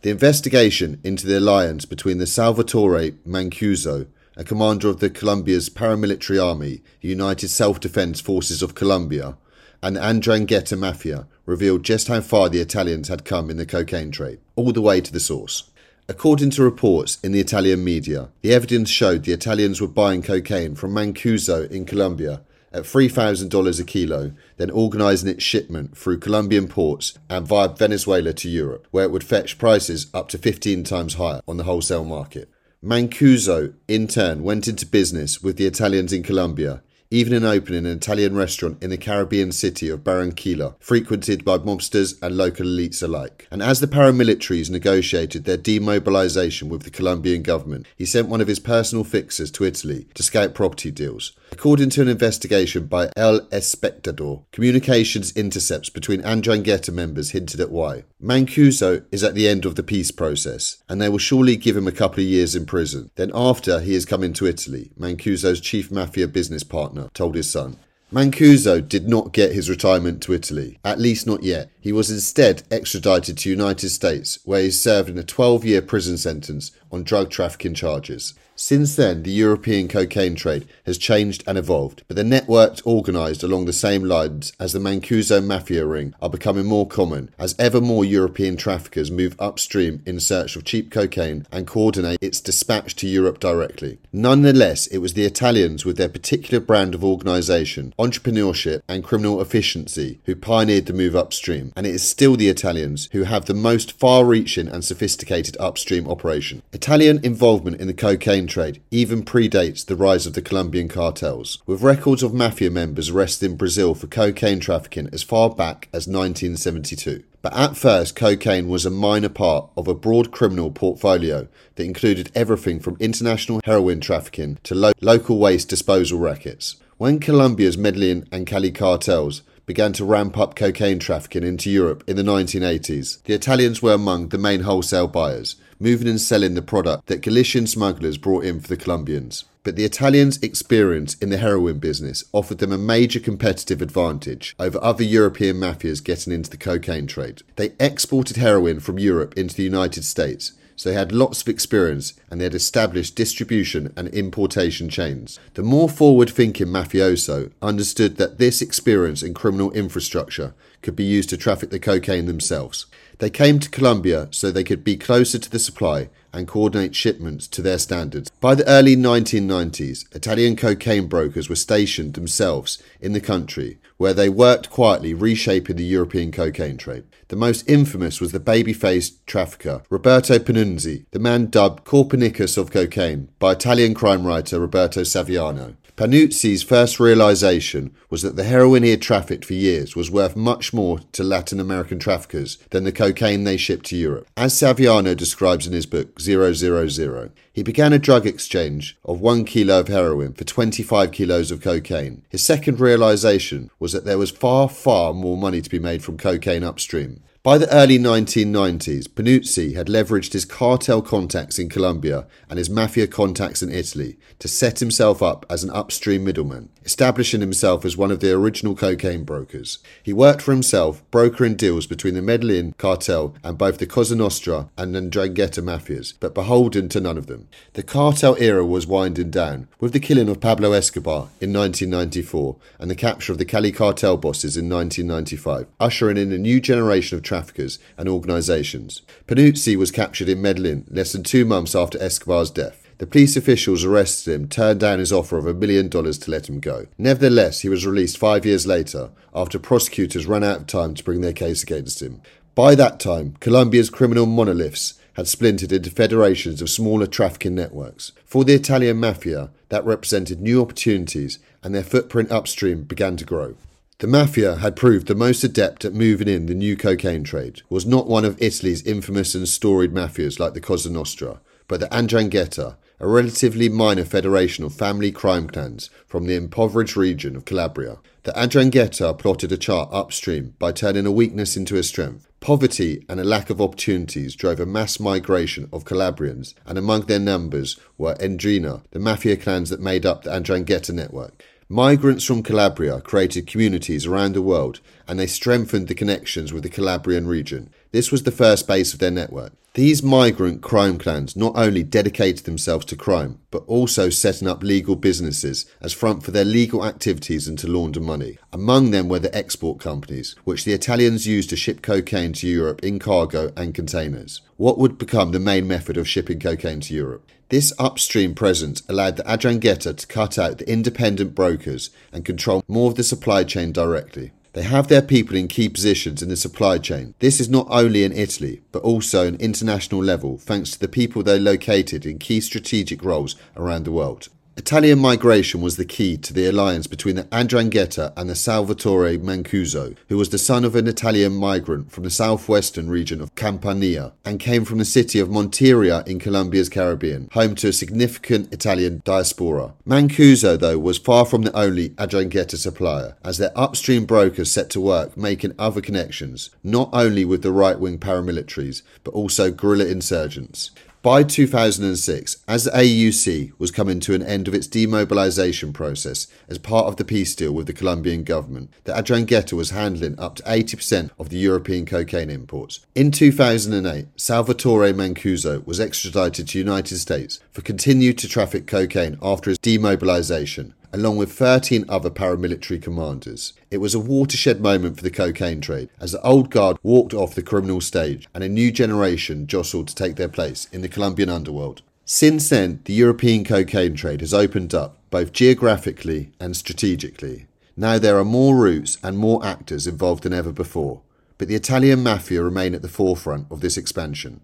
The investigation into the alliance between the Salvatore Mancuso, a commander of the Colombia's paramilitary army, the United Self-Defense Forces of Colombia, and the 'Ndrangheta mafia revealed just how far the Italians had come in the cocaine trade, all the way to the source. According to reports in the Italian media, the evidence showed the Italians were buying cocaine from Mancuso in Colombia at $3,000 a kilo, then organising its shipment through Colombian ports and via Venezuela to Europe, where it would fetch prices up to 15 times higher on the wholesale market. Mancuso, in turn, went into business with the Italians in Colombia even in opening an Italian restaurant in the Caribbean city of Barranquilla, frequented by mobsters and local elites alike. And as the paramilitaries negotiated their demobilization with the Colombian government, he sent one of his personal fixers to Italy to scout property deals. According to an investigation by El Espectador, communications intercepts between 'Ndrangheta members hinted at why. Mancuso is at the end of the peace process, and they will surely give him a couple of years in prison. Then, after he has come into Italy, Mancuso's chief mafia business partner partner told his son. Mancuso did not get his retirement to Italy, at least not yet. He was instead extradited to United States, where he served in a 12-year prison sentence on drug trafficking charges. Since then, the European cocaine trade has changed and evolved, but the networks organised along the same lines as the Mancuso mafia ring are becoming more common as ever more European traffickers move upstream in search of cheap cocaine and coordinate its dispatch to Europe directly. Nonetheless, it was the Italians with their particular brand of organisation, entrepreneurship, and criminal efficiency who pioneered the move upstream, and it is still the Italians who have the most far reaching and sophisticated upstream operation. Italian involvement in the cocaine trade even predates the rise of the Colombian cartels, with records of mafia members arrested in Brazil for cocaine trafficking as far back as 1972. But at first, cocaine was a minor part of a broad criminal portfolio that included everything from international heroin trafficking to lo- local waste disposal rackets. When Colombia's Medellin and Cali cartels began to ramp up cocaine trafficking into Europe in the 1980s, the Italians were among the main wholesale buyers, moving and selling the product that Galician smugglers brought in for the Colombians. But the Italians' experience in the heroin business offered them a major competitive advantage over other European mafias getting into the cocaine trade. They exported heroin from Europe into the United States, so they had lots of experience and they had established distribution and importation chains. The more forward thinking mafioso understood that this experience in criminal infrastructure could be used to traffic the cocaine themselves. They came to Colombia so they could be closer to the supply and coordinate shipments to their standards. By the early 1990s, Italian cocaine brokers were stationed themselves in the country, where they worked quietly reshaping the European cocaine trade. The most infamous was the baby-faced trafficker Roberto Pannunzi, the man dubbed Copernicus of cocaine by Italian crime writer Roberto Saviano. Pannunzi's first realization was that the heroin he had trafficked for years was worth much more to Latin American traffickers than the cocaine they shipped to Europe. As Saviano describes in his book ZeroZeroZero, he began a drug exchange of one kilo of heroin for 25 kilos of cocaine. His second realization was that there was far, far more money to be made from cocaine upstream. By the early 1990s, Pannunzi had leveraged his cartel contacts in Colombia and his mafia contacts in Italy to set himself up as an upstream middleman, establishing himself as one of the original cocaine brokers. He worked for himself, brokering deals between the Medellin cartel and both the Cosa Nostra and 'Ndrangheta mafias, but beholden to none of them. The cartel era was winding down, with the killing of Pablo Escobar in 1994 and the capture of the Cali cartel bosses in 1995, ushering in a new generation of traffickers and organisations. Pannunzi was captured in Medellin less than two months after Escobar's death. The police officials arrested him turned down his offer of a million dollars to let him go. Nevertheless, he was released five years later after prosecutors ran out of time to bring their case against him. By that time, Colombia's criminal monoliths had splintered into federations of smaller trafficking networks. For the Italian mafia, that represented new opportunities and their footprint upstream began to grow. The mafia had proved the most adept at moving in the new cocaine trade, was not one of Italy's infamous and storied mafias like the Cosa Nostra, but the 'Ndrangheta, a relatively minor federation of family crime clans from the impoverished region of Calabria. The 'Ndrangheta plotted a chart upstream by turning a weakness into a strength. Poverty and a lack of opportunities drove a mass migration of Calabrians, and among their numbers were 'Ndrina, the mafia clans that made up the 'Ndrangheta network. Migrants from Calabria created communities around the world and they strengthened the connections with the Calabrian region. This was the first base of their network. These migrant crime clans not only dedicated themselves to crime, but also setting up legal businesses as front for their legal activities and to launder money. Among them were the export companies, which the Italians used to ship cocaine to Europe in cargo and containers. What would become the main method of shipping cocaine to Europe? This upstream presence allowed the 'Ndrangheta to cut out the independent brokers and control more of the supply chain directly. They have their people in key positions in the supply chain. This is not only in Italy, but also an international level thanks to the people they located in key strategic roles around the world. Italian migration was the key to the alliance between the 'Ndrangheta and the Salvatore Mancuso, who was the son of an Italian migrant from the southwestern region of Campania and came from the city of Monteria in Colombia's Caribbean, home to a significant Italian diaspora. Mancuso, though, was far from the only 'Ndrangheta supplier, as their upstream brokers set to work making other connections, not only with the right wing paramilitaries, but also guerrilla insurgents. By 2006, as the AUC was coming to an end of its demobilisation process as part of the peace deal with the Colombian government, the 'Ndrangheta was handling up to 80% of the European cocaine imports. In 2008, Salvatore Mancuso was extradited to the United States for continued to traffic cocaine after his demobilisation along with 13 other paramilitary commanders. It was a watershed moment for the cocaine trade as the old guard walked off the criminal stage and a new generation jostled to take their place in the Colombian underworld. Since then, the European cocaine trade has opened up both geographically and strategically. Now there are more routes and more actors involved than ever before, but the Italian mafia remain at the forefront of this expansion.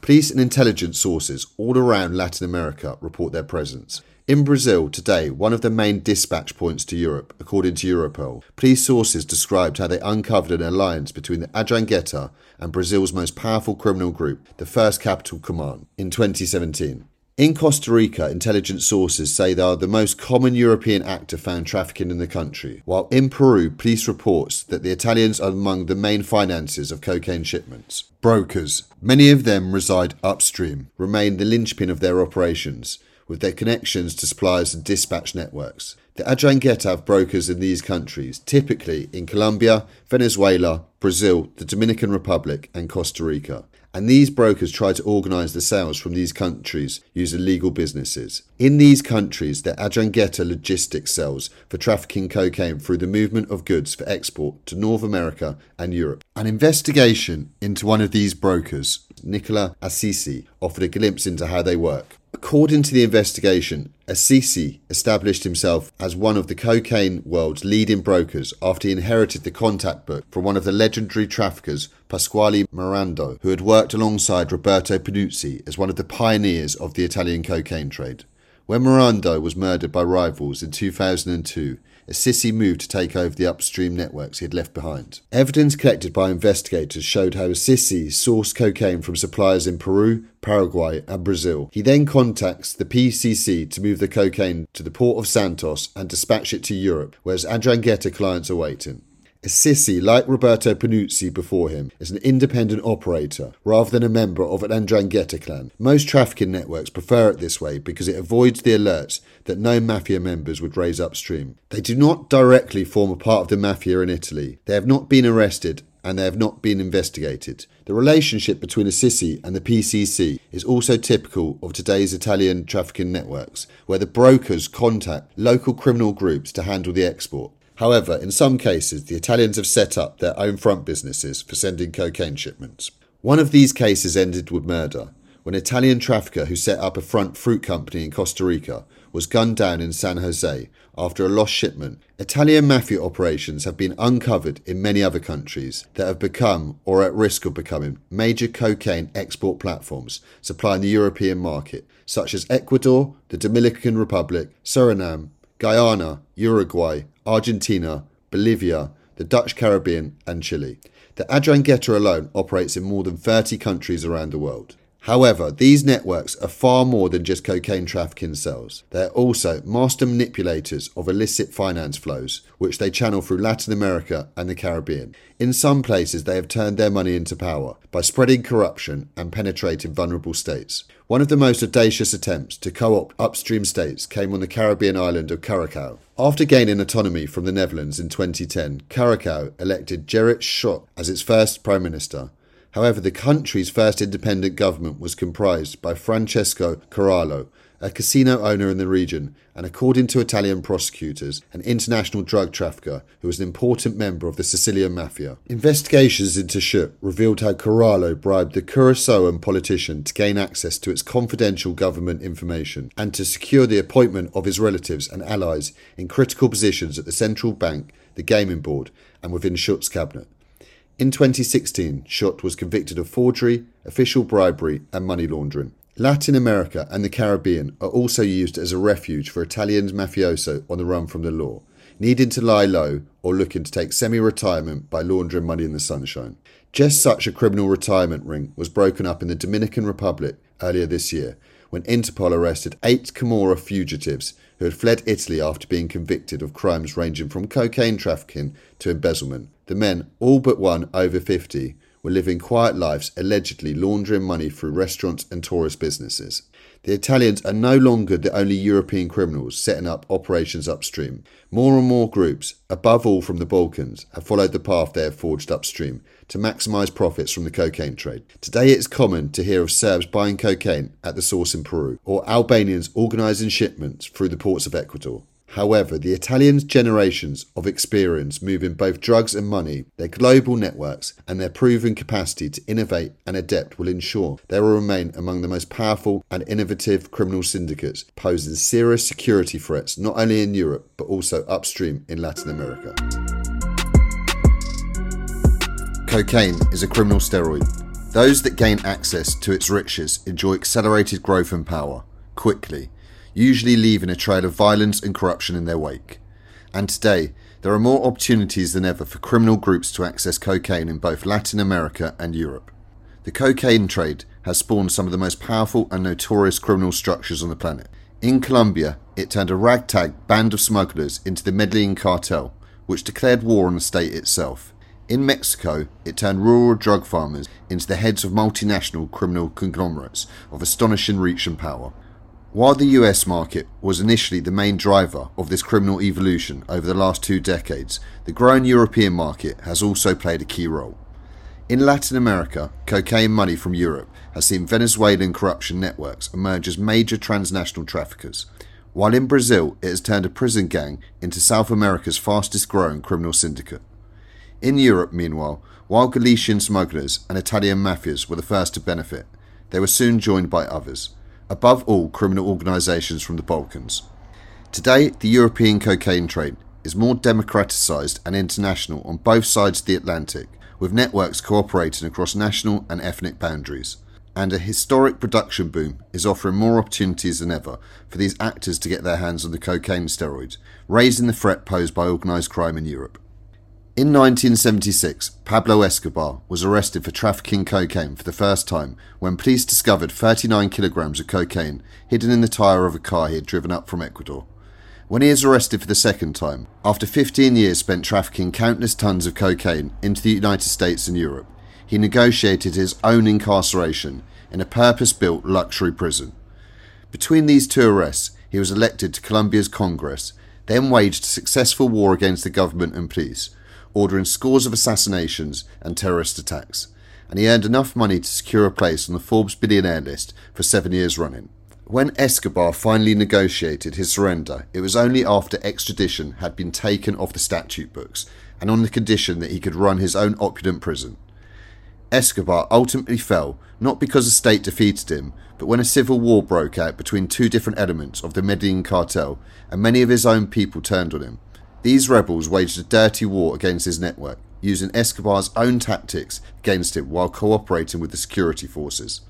Police and intelligence sources all around Latin America report their presence. In Brazil today, one of the main dispatch points to Europe, according to Europol, police sources described how they uncovered an alliance between the 'Ndrangheta and Brazil's most powerful criminal group, the First Capital Command, in 2017. In Costa Rica, intelligence sources say they are the most common European actor found trafficking in the country, while in Peru, police reports that the Italians are among the main financiers of cocaine shipments. Brokers, many of them reside upstream, remain the linchpin of their operations with their connections to suppliers and dispatch networks. The 'Ndrangheta have brokers in these countries, typically in Colombia, Venezuela, Brazil, the Dominican Republic, and Costa Rica. And these brokers try to organise the sales from these countries using legal businesses. In these countries, the 'Ndrangheta logistics sells for trafficking cocaine through the movement of goods for export to North America and Europe. An investigation into one of these brokers, Nicola Assisi, offered a glimpse into how they work. According to the investigation, Assisi established himself as one of the cocaine world's leading brokers after he inherited the contact book from one of the legendary traffickers, Pasquale Marando, who had worked alongside Roberto Pannunzi as one of the pioneers of the Italian cocaine trade. When Marando was murdered by rivals in 2002, Assisi moved to take over the upstream networks he had left behind. Evidence collected by investigators showed how Assisi sourced cocaine from suppliers in Peru, Paraguay, and Brazil. He then contacts the PCC to move the cocaine to the port of Santos and dispatch it to Europe, whereas 'Ndrangheta clients are waiting. Assisi, like Roberto Pannunzi before him, is an independent operator rather than a member of an 'Ndrangheta clan. Most trafficking networks prefer it this way because it avoids the alerts that no mafia members would raise upstream. They do not directly form a part of the mafia in Italy. They have not been arrested and they have not been investigated. The relationship between Assisi and the PCC is also typical of today's Italian trafficking networks, where the brokers contact local criminal groups to handle the export. However, in some cases, the Italians have set up their own front businesses for sending cocaine shipments. One of these cases ended with murder when an Italian trafficker who set up a front fruit company in Costa Rica was gunned down in San Jose after a lost shipment. Italian mafia operations have been uncovered in many other countries that have become or are at risk of becoming major cocaine export platforms supplying the European market, such as Ecuador, the Dominican Republic, Suriname, Guyana, Uruguay, Argentina, Bolivia, the Dutch Caribbean, and Chile. The 'Ndrangheta alone operates in more than 30 countries around the world. However, these networks are far more than just cocaine trafficking cells. They are also master manipulators of illicit finance flows, which they channel through Latin America and the Caribbean. In some places, they have turned their money into power by spreading corruption and penetrating vulnerable states. One of the most audacious attempts to co opt upstream states came on the Caribbean island of Curacao. After gaining autonomy from the Netherlands in 2010, Curacao elected Gerrit Schotte as its first prime minister. However, the country's first independent government was comprised by Francesco Corallo, a casino owner in the region, and according to Italian prosecutors, an international drug trafficker who was an important member of the Sicilian mafia. Investigations into Schotte revealed how Corallo bribed the Curaçaoan politician to gain access to its confidential government information and to secure the appointment of his relatives and allies in critical positions at the central bank, the gaming board, and within Schotte's cabinet. In 2016, Schotte was convicted of forgery, official bribery, and money laundering. Latin America and the Caribbean are also used as a refuge for Italian mafioso on the run from the law, needing to lie low or looking to take semi retirement by laundering money in the sunshine. Just such a criminal retirement ring was broken up in the Dominican Republic earlier this year when Interpol arrested eight Camorra fugitives who had fled Italy after being convicted of crimes ranging from cocaine trafficking to embezzlement. The men, all but one over 50, were living quiet lives, allegedly laundering money through restaurants and tourist businesses. The Italians are no longer the only European criminals setting up operations upstream. More and more groups, above all from the Balkans, have followed the path they have forged upstream to maximise profits from the cocaine trade. Today it is common to hear of Serbs buying cocaine at the source in Peru, or Albanians organising shipments through the ports of Ecuador. However, the Italians' generations of experience moving both drugs and money, their global networks, and their proven capacity to innovate and adapt will ensure they will remain among the most powerful and innovative criminal syndicates, posing serious security threats not only in Europe but also upstream in Latin America. Cocaine is a criminal steroid. Those that gain access to its riches enjoy accelerated growth and power, quickly usually leaving a trail of violence and corruption in their wake. And today, there are more opportunities than ever for criminal groups to access cocaine in both Latin America and Europe. The cocaine trade has spawned some of the most powerful and notorious criminal structures on the planet. In Colombia, it turned a ragtag band of smugglers into the Medellin cartel, which declared war on the state itself. In Mexico, it turned rural drug farmers into the heads of multinational criminal conglomerates of astonishing reach and power. While the US market was initially the main driver of this criminal evolution over the last two decades, the growing European market has also played a key role. In Latin America, cocaine money from Europe has seen Venezuelan corruption networks emerge as major transnational traffickers, while in Brazil it has turned a prison gang into South America's fastest growing criminal syndicate. In Europe, meanwhile, while Galician smugglers and Italian mafias were the first to benefit, they were soon joined by others above all criminal organisations from the Balkans. Today, the European cocaine trade is more democratised and international on both sides of the Atlantic, with networks cooperating across national and ethnic boundaries. And a historic production boom is offering more opportunities than ever for these actors to get their hands on the cocaine steroids, raising the threat posed by organised crime in Europe. In 1976, Pablo Escobar was arrested for trafficking cocaine for the first time when police discovered 39 kilograms of cocaine hidden in the tyre of a car he had driven up from Ecuador. When he is arrested for the second time, after 15 years spent trafficking countless tons of cocaine into the United States and Europe, he negotiated his own incarceration in a purpose built luxury prison. Between these two arrests, he was elected to Colombia's Congress, then waged a successful war against the government and police ordering scores of assassinations and terrorist attacks, and he earned enough money to secure a place on the Forbes billionaire list for seven years running. When Escobar finally negotiated his surrender, it was only after extradition had been taken off the statute books and on the condition that he could run his own opulent prison. Escobar ultimately fell not because the state defeated him, but when a civil war broke out between two different elements of the Medellin cartel and many of his own people turned on him. These rebels waged a dirty war against his network, using Escobar's own tactics against him while cooperating with the security forces.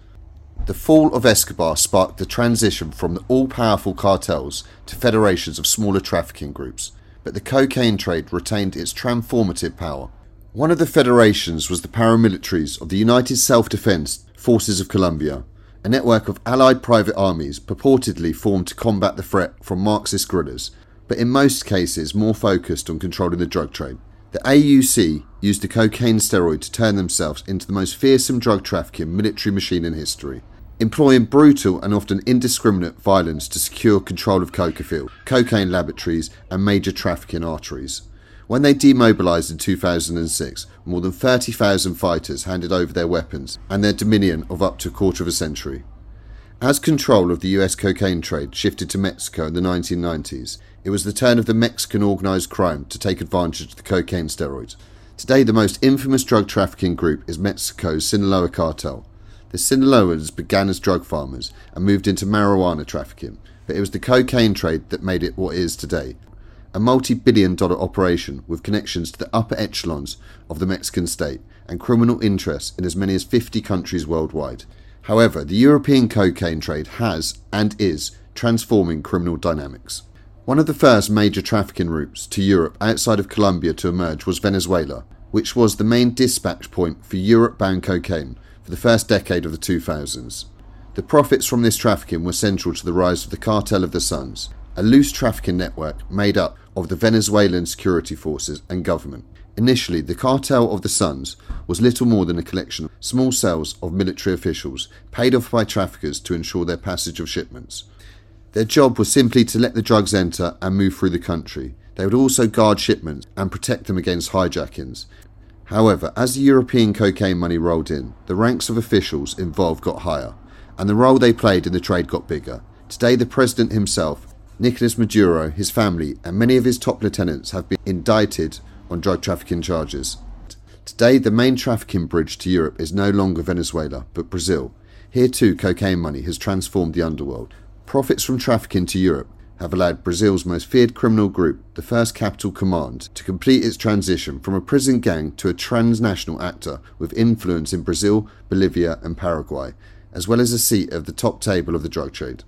The fall of Escobar sparked the transition from the all powerful cartels to federations of smaller trafficking groups, but the cocaine trade retained its transformative power. One of the federations was the paramilitaries of the United Self Defense Forces of Colombia, a network of allied private armies purportedly formed to combat the threat from Marxist guerrillas, but in most cases more focused on controlling the drug trade. The AUC used the cocaine steroid to turn themselves into the most fearsome drug trafficking military machine in history, employing brutal and often indiscriminate violence to secure control of coca field, cocaine laboratories, and major trafficking arteries. When they demobilised in 2006, more than 30,000 fighters handed over their weapons and their dominion of up to a quarter of a century. As control of the US cocaine trade shifted to Mexico in the 1990s, it was the turn of the Mexican organised crime to take advantage of the cocaine steroids. Today, the most infamous drug trafficking group is Mexico's Sinaloa cartel. The Sinaloans began as drug farmers and moved into marijuana trafficking, but it was the cocaine trade that made it what it is today, a multi billion dollar operation with connections to the upper echelons of the Mexican state and criminal interests in as many as 50 countries worldwide. However, the European cocaine trade has and is transforming criminal dynamics. One of the first major trafficking routes to Europe outside of Colombia to emerge was Venezuela, which was the main dispatch point for Europe bound cocaine for the first decade of the 2000s. The profits from this trafficking were central to the rise of the Cartel of the Suns, a loose trafficking network made up of the Venezuelan security forces and government. Initially, the Cartel of the Suns was little more than a collection of small cells of military officials paid off by traffickers to ensure their passage of shipments. Their job was simply to let the drugs enter and move through the country. They would also guard shipments and protect them against hijackings. However, as the European cocaine money rolled in, the ranks of officials involved got higher, and the role they played in the trade got bigger. Today, the president himself Nicolas Maduro, his family, and many of his top lieutenants have been indicted on drug trafficking charges. Today, the main trafficking bridge to Europe is no longer Venezuela, but Brazil. Here too, cocaine money has transformed the underworld. Profits from trafficking to Europe have allowed Brazil's most feared criminal group, the First Capital Command, to complete its transition from a prison gang to a transnational actor with influence in Brazil, Bolivia, and Paraguay, as well as a seat at the top table of the drug trade.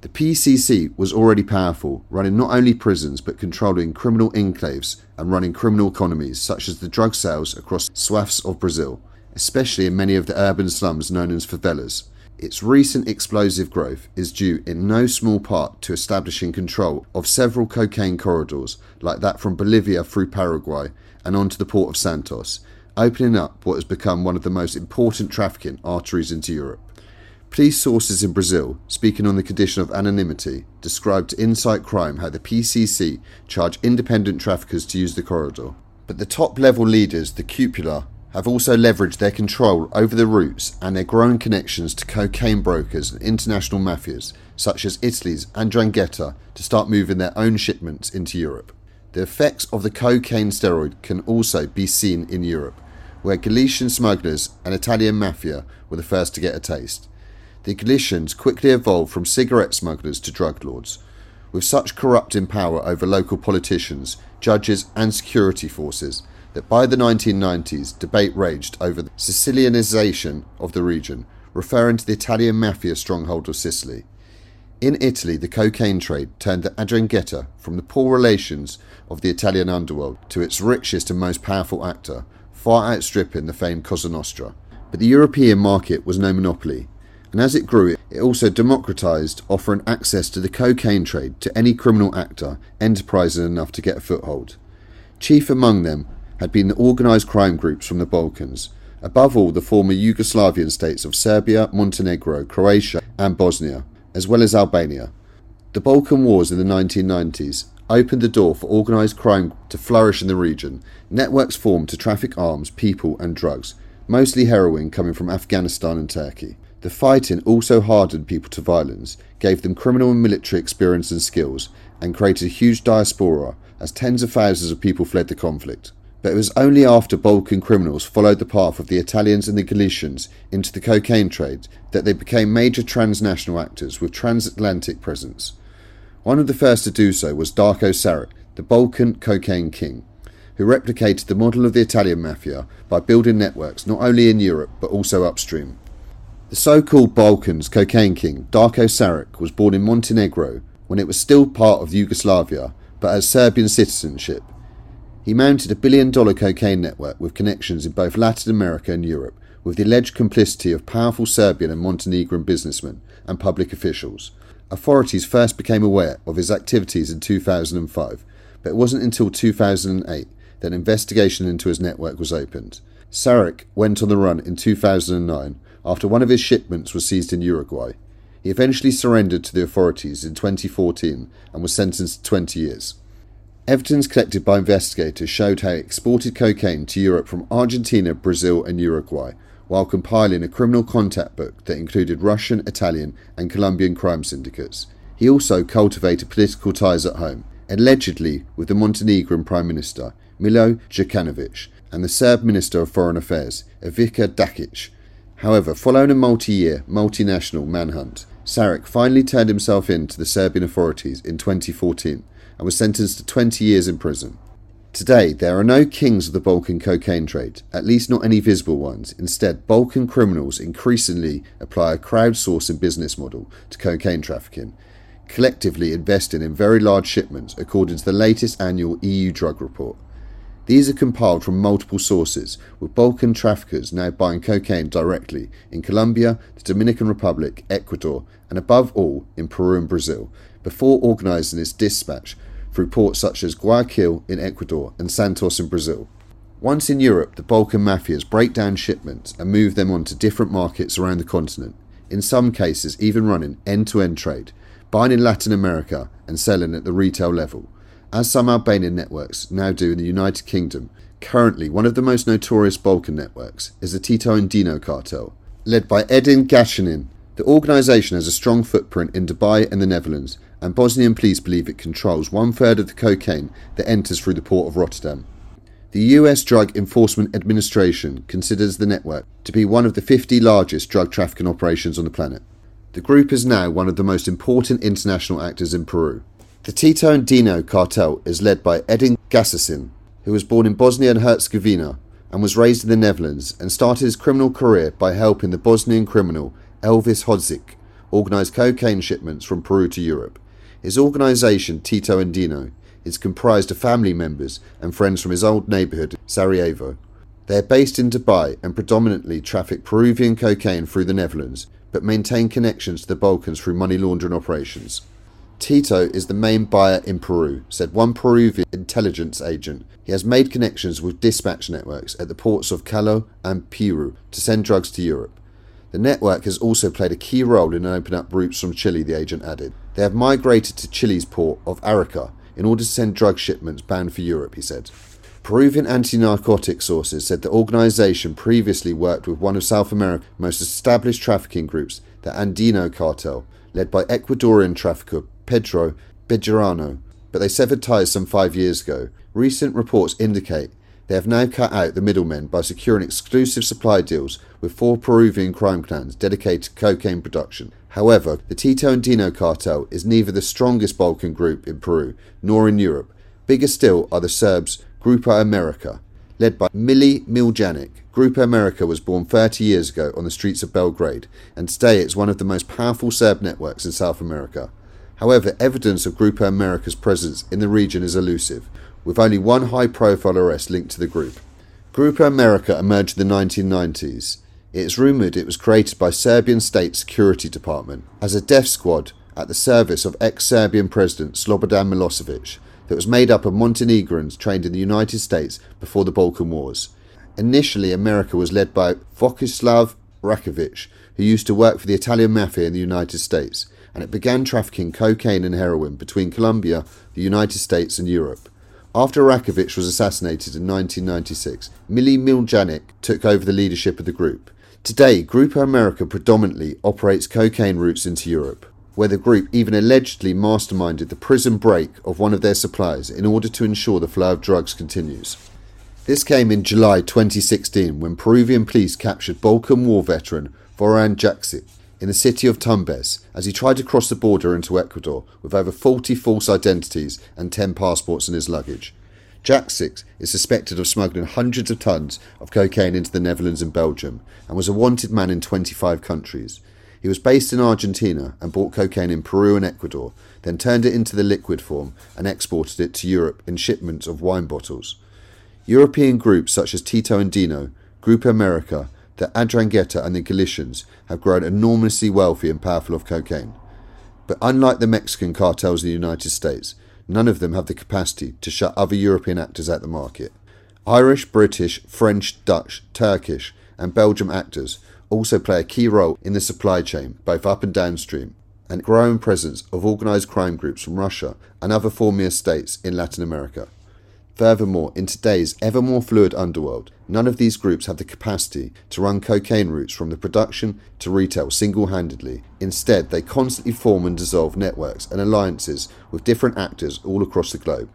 The PCC was already powerful, running not only prisons but controlling criminal enclaves and running criminal economies such as the drug sales across swaths of Brazil, especially in many of the urban slums known as favelas. Its recent explosive growth is due in no small part to establishing control of several cocaine corridors, like that from Bolivia through Paraguay and on to the port of Santos, opening up what has become one of the most important trafficking arteries into Europe. Police sources in Brazil, speaking on the condition of anonymity, described to Insight Crime how the PCC charge independent traffickers to use the corridor. But the top level leaders, the cupula, have also leveraged their control over the routes and their growing connections to cocaine brokers and international mafias, such as Italy's 'Ndrangheta, to start moving their own shipments into Europe. The effects of the cocaine steroid can also be seen in Europe, where Galician smugglers and Italian mafia were the first to get a taste the Galicians quickly evolved from cigarette smugglers to drug lords. With such corrupting power over local politicians, judges, and security forces, that by the 1990s debate raged over the Sicilianization of the region, referring to the Italian mafia stronghold of Sicily. In Italy, the cocaine trade turned the 'Ndrangheta from the poor relations of the Italian underworld to its richest and most powerful actor, far outstripping the famed Cosa Nostra. But the European market was no monopoly, and as it grew, it also democratized offering access to the cocaine trade to any criminal actor enterprising enough to get a foothold. Chief among them had been the organized crime groups from the Balkans, above all the former Yugoslavian states of Serbia, Montenegro, Croatia, and Bosnia, as well as Albania. The Balkan Wars in the 1990s opened the door for organised crime to flourish in the region. Networks formed to traffic arms, people, and drugs, mostly heroin coming from Afghanistan and Turkey. The fighting also hardened people to violence, gave them criminal and military experience and skills, and created a huge diaspora as tens of thousands of people fled the conflict. But it was only after Balkan criminals followed the path of the Italians and the Galicians into the cocaine trade that they became major transnational actors with transatlantic presence. One of the first to do so was Darko Saric, the Balkan cocaine king, who replicated the model of the Italian mafia by building networks not only in Europe but also upstream. The so called Balkans cocaine king Darko Saric was born in Montenegro when it was still part of Yugoslavia but has Serbian citizenship. He mounted a billion dollar cocaine network with connections in both Latin America and Europe, with the alleged complicity of powerful Serbian and Montenegrin businessmen and public officials. Authorities first became aware of his activities in 2005, but it wasn't until 2008 that an investigation into his network was opened. Saric went on the run in 2009 after one of his shipments was seized in Uruguay. He eventually surrendered to the authorities in 2014 and was sentenced to 20 years. Evidence collected by investigators showed how he exported cocaine to Europe from Argentina, Brazil, and Uruguay, while compiling a criminal contact book that included Russian, Italian, and Colombian crime syndicates. He also cultivated political ties at home, allegedly with the Montenegrin Prime Minister, Milo Djukanovic, and the Serb Minister of Foreign Affairs, Ivica Dacic. However, following a multi year, multinational manhunt, Saric finally turned himself in to the Serbian authorities in 2014 and was sentenced to 20 years in prison. Today, there are no kings of the Balkan cocaine trade, at least not any visible ones. Instead, Balkan criminals increasingly apply a crowdsourcing business model to cocaine trafficking, collectively investing in very large shipments according to the latest annual EU drug report. These are compiled from multiple sources, with Balkan traffickers now buying cocaine directly in Colombia, the Dominican Republic, Ecuador, and above all in Peru and Brazil, before organising its dispatch through ports such as Guayaquil in Ecuador and Santos in Brazil. Once in Europe, the Balkan mafias break down shipments and move them on to different markets around the continent, in some cases, even running end to end trade, buying in Latin America and selling at the retail level as some Albanian networks now do in the United Kingdom. Currently, one of the most notorious Balkan networks is the Tito and Dino cartel, led by Edin Gacanin. The organisation has a strong footprint in Dubai and the Netherlands, and Bosnian police believe it controls one third of the cocaine that enters through the port of Rotterdam. The US Drug Enforcement Administration considers the network to be one of the 50 largest drug trafficking operations on the planet. The group is now one of the most important international actors in Peru. The Tito and Dino cartel is led by Edin Gacanin, who was born in Bosnia and Herzegovina and was raised in the Netherlands and started his criminal career by helping the Bosnian criminal Elvis Hodzic organize cocaine shipments from Peru to Europe. His organization, Tito and Dino, is comprised of family members and friends from his old neighborhood, Sarajevo. They are based in Dubai and predominantly traffic Peruvian cocaine through the Netherlands, but maintain connections to the Balkans through money laundering operations. Tito is the main buyer in Peru, said one Peruvian intelligence agent. He has made connections with dispatch networks at the ports of Callao and Piru to send drugs to Europe. The network has also played a key role in opening up routes from Chile, the agent added. They have migrated to Chile's port of Arica in order to send drug shipments bound for Europe, he said. Peruvian anti narcotic sources said the organization previously worked with one of South America's most established trafficking groups, the Andino cartel, led by Ecuadorian trafficker Pedro Bejarano, but they severed ties some five years ago. Recent reports indicate they have now cut out the middlemen by securing exclusive supply deals with four Peruvian crime clans dedicated to cocaine production. However, the Tito and Dino cartel is neither the strongest Balkan group in Peru nor in Europe. Bigger still are the Serbs Grupo America, led by Mili Miljanic. Grupo America was born 30 years ago on the streets of Belgrade, and today it's one of the most powerful Serb networks in South America. However, evidence of Grupo America's presence in the region is elusive, with only one high profile arrest linked to the group. Grupo America emerged in the 1990s. It is rumoured it was created by Serbian State Security Department as a death squad at the service of ex-Serbian President Slobodan Milosevic that was made up of Montenegrins trained in the United States before the Balkan Wars. Initially, America was led by Vojislav Rakovic, who used to work for the Italian Mafia in the United States and it began trafficking cocaine and heroin between Colombia, the United States, and Europe. After Rakovic was assassinated in 1996, Mili Miljanic took over the leadership of the group. Today, Grupo America predominantly operates cocaine routes into Europe, where the group even allegedly masterminded the prison break of one of their suppliers in order to ensure the flow of drugs continues. This came in July 2016 when Peruvian police captured Balkan War veteran Voran Jaksic in the city of Tumbes as he tried to cross the border into Ecuador with over 40 false identities and 10 passports in his luggage. Jaksic is suspected of smuggling hundreds of tons of cocaine into the Netherlands and Belgium and was a wanted man in 25 countries. He was based in Argentina and bought cocaine in Peru and Ecuador, then turned it into the liquid form and exported it to Europe in shipments of wine bottles. European groups such as Tito and Dino, Grupo America, the 'Ndrangheta and the Galicians have grown enormously wealthy and powerful off cocaine. But unlike the Mexican cartels in the United States, none of them have the capacity to shut other European actors out the market. Irish, British, French, Dutch, Turkish, and Belgian actors also play a key role in the supply chain, both up and downstream, and growing presence of organised crime groups from Russia and other former states in Latin America. Furthermore, in today's ever more fluid underworld, none of these groups have the capacity to run cocaine routes from the production to retail single handedly. Instead, they constantly form and dissolve networks and alliances with different actors all across the globe.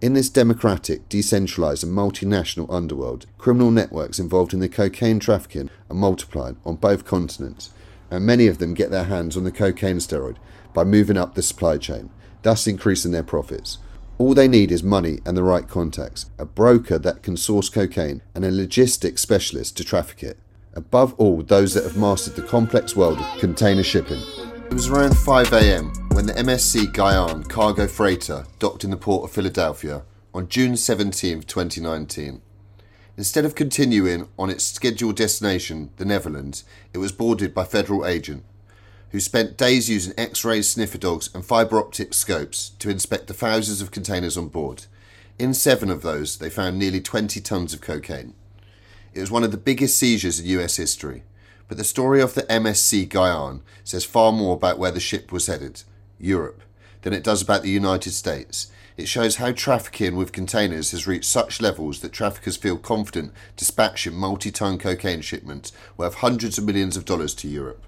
In this democratic, decentralized, and multinational underworld, criminal networks involved in the cocaine trafficking are multiplying on both continents, and many of them get their hands on the cocaine steroid by moving up the supply chain, thus increasing their profits. All they need is money and the right contacts, a broker that can source cocaine, and a logistics specialist to traffic it. Above all, those that have mastered the complex world of container shipping. It was around 5am when the MSC Guyane cargo freighter docked in the port of Philadelphia on June 17, 2019. Instead of continuing on its scheduled destination, the Netherlands, it was boarded by federal agent who spent days using X-rays, sniffer dogs, and fibre optic scopes to inspect the thousands of containers on board. In seven of those, they found nearly 20 tons of cocaine. It was one of the biggest seizures in US history. But the story of the MSC Guyane says far more about where the ship was headed, Europe, than it does about the United States. It shows how trafficking with containers has reached such levels that traffickers feel confident dispatching multi ton cocaine shipments worth hundreds of millions of dollars to Europe.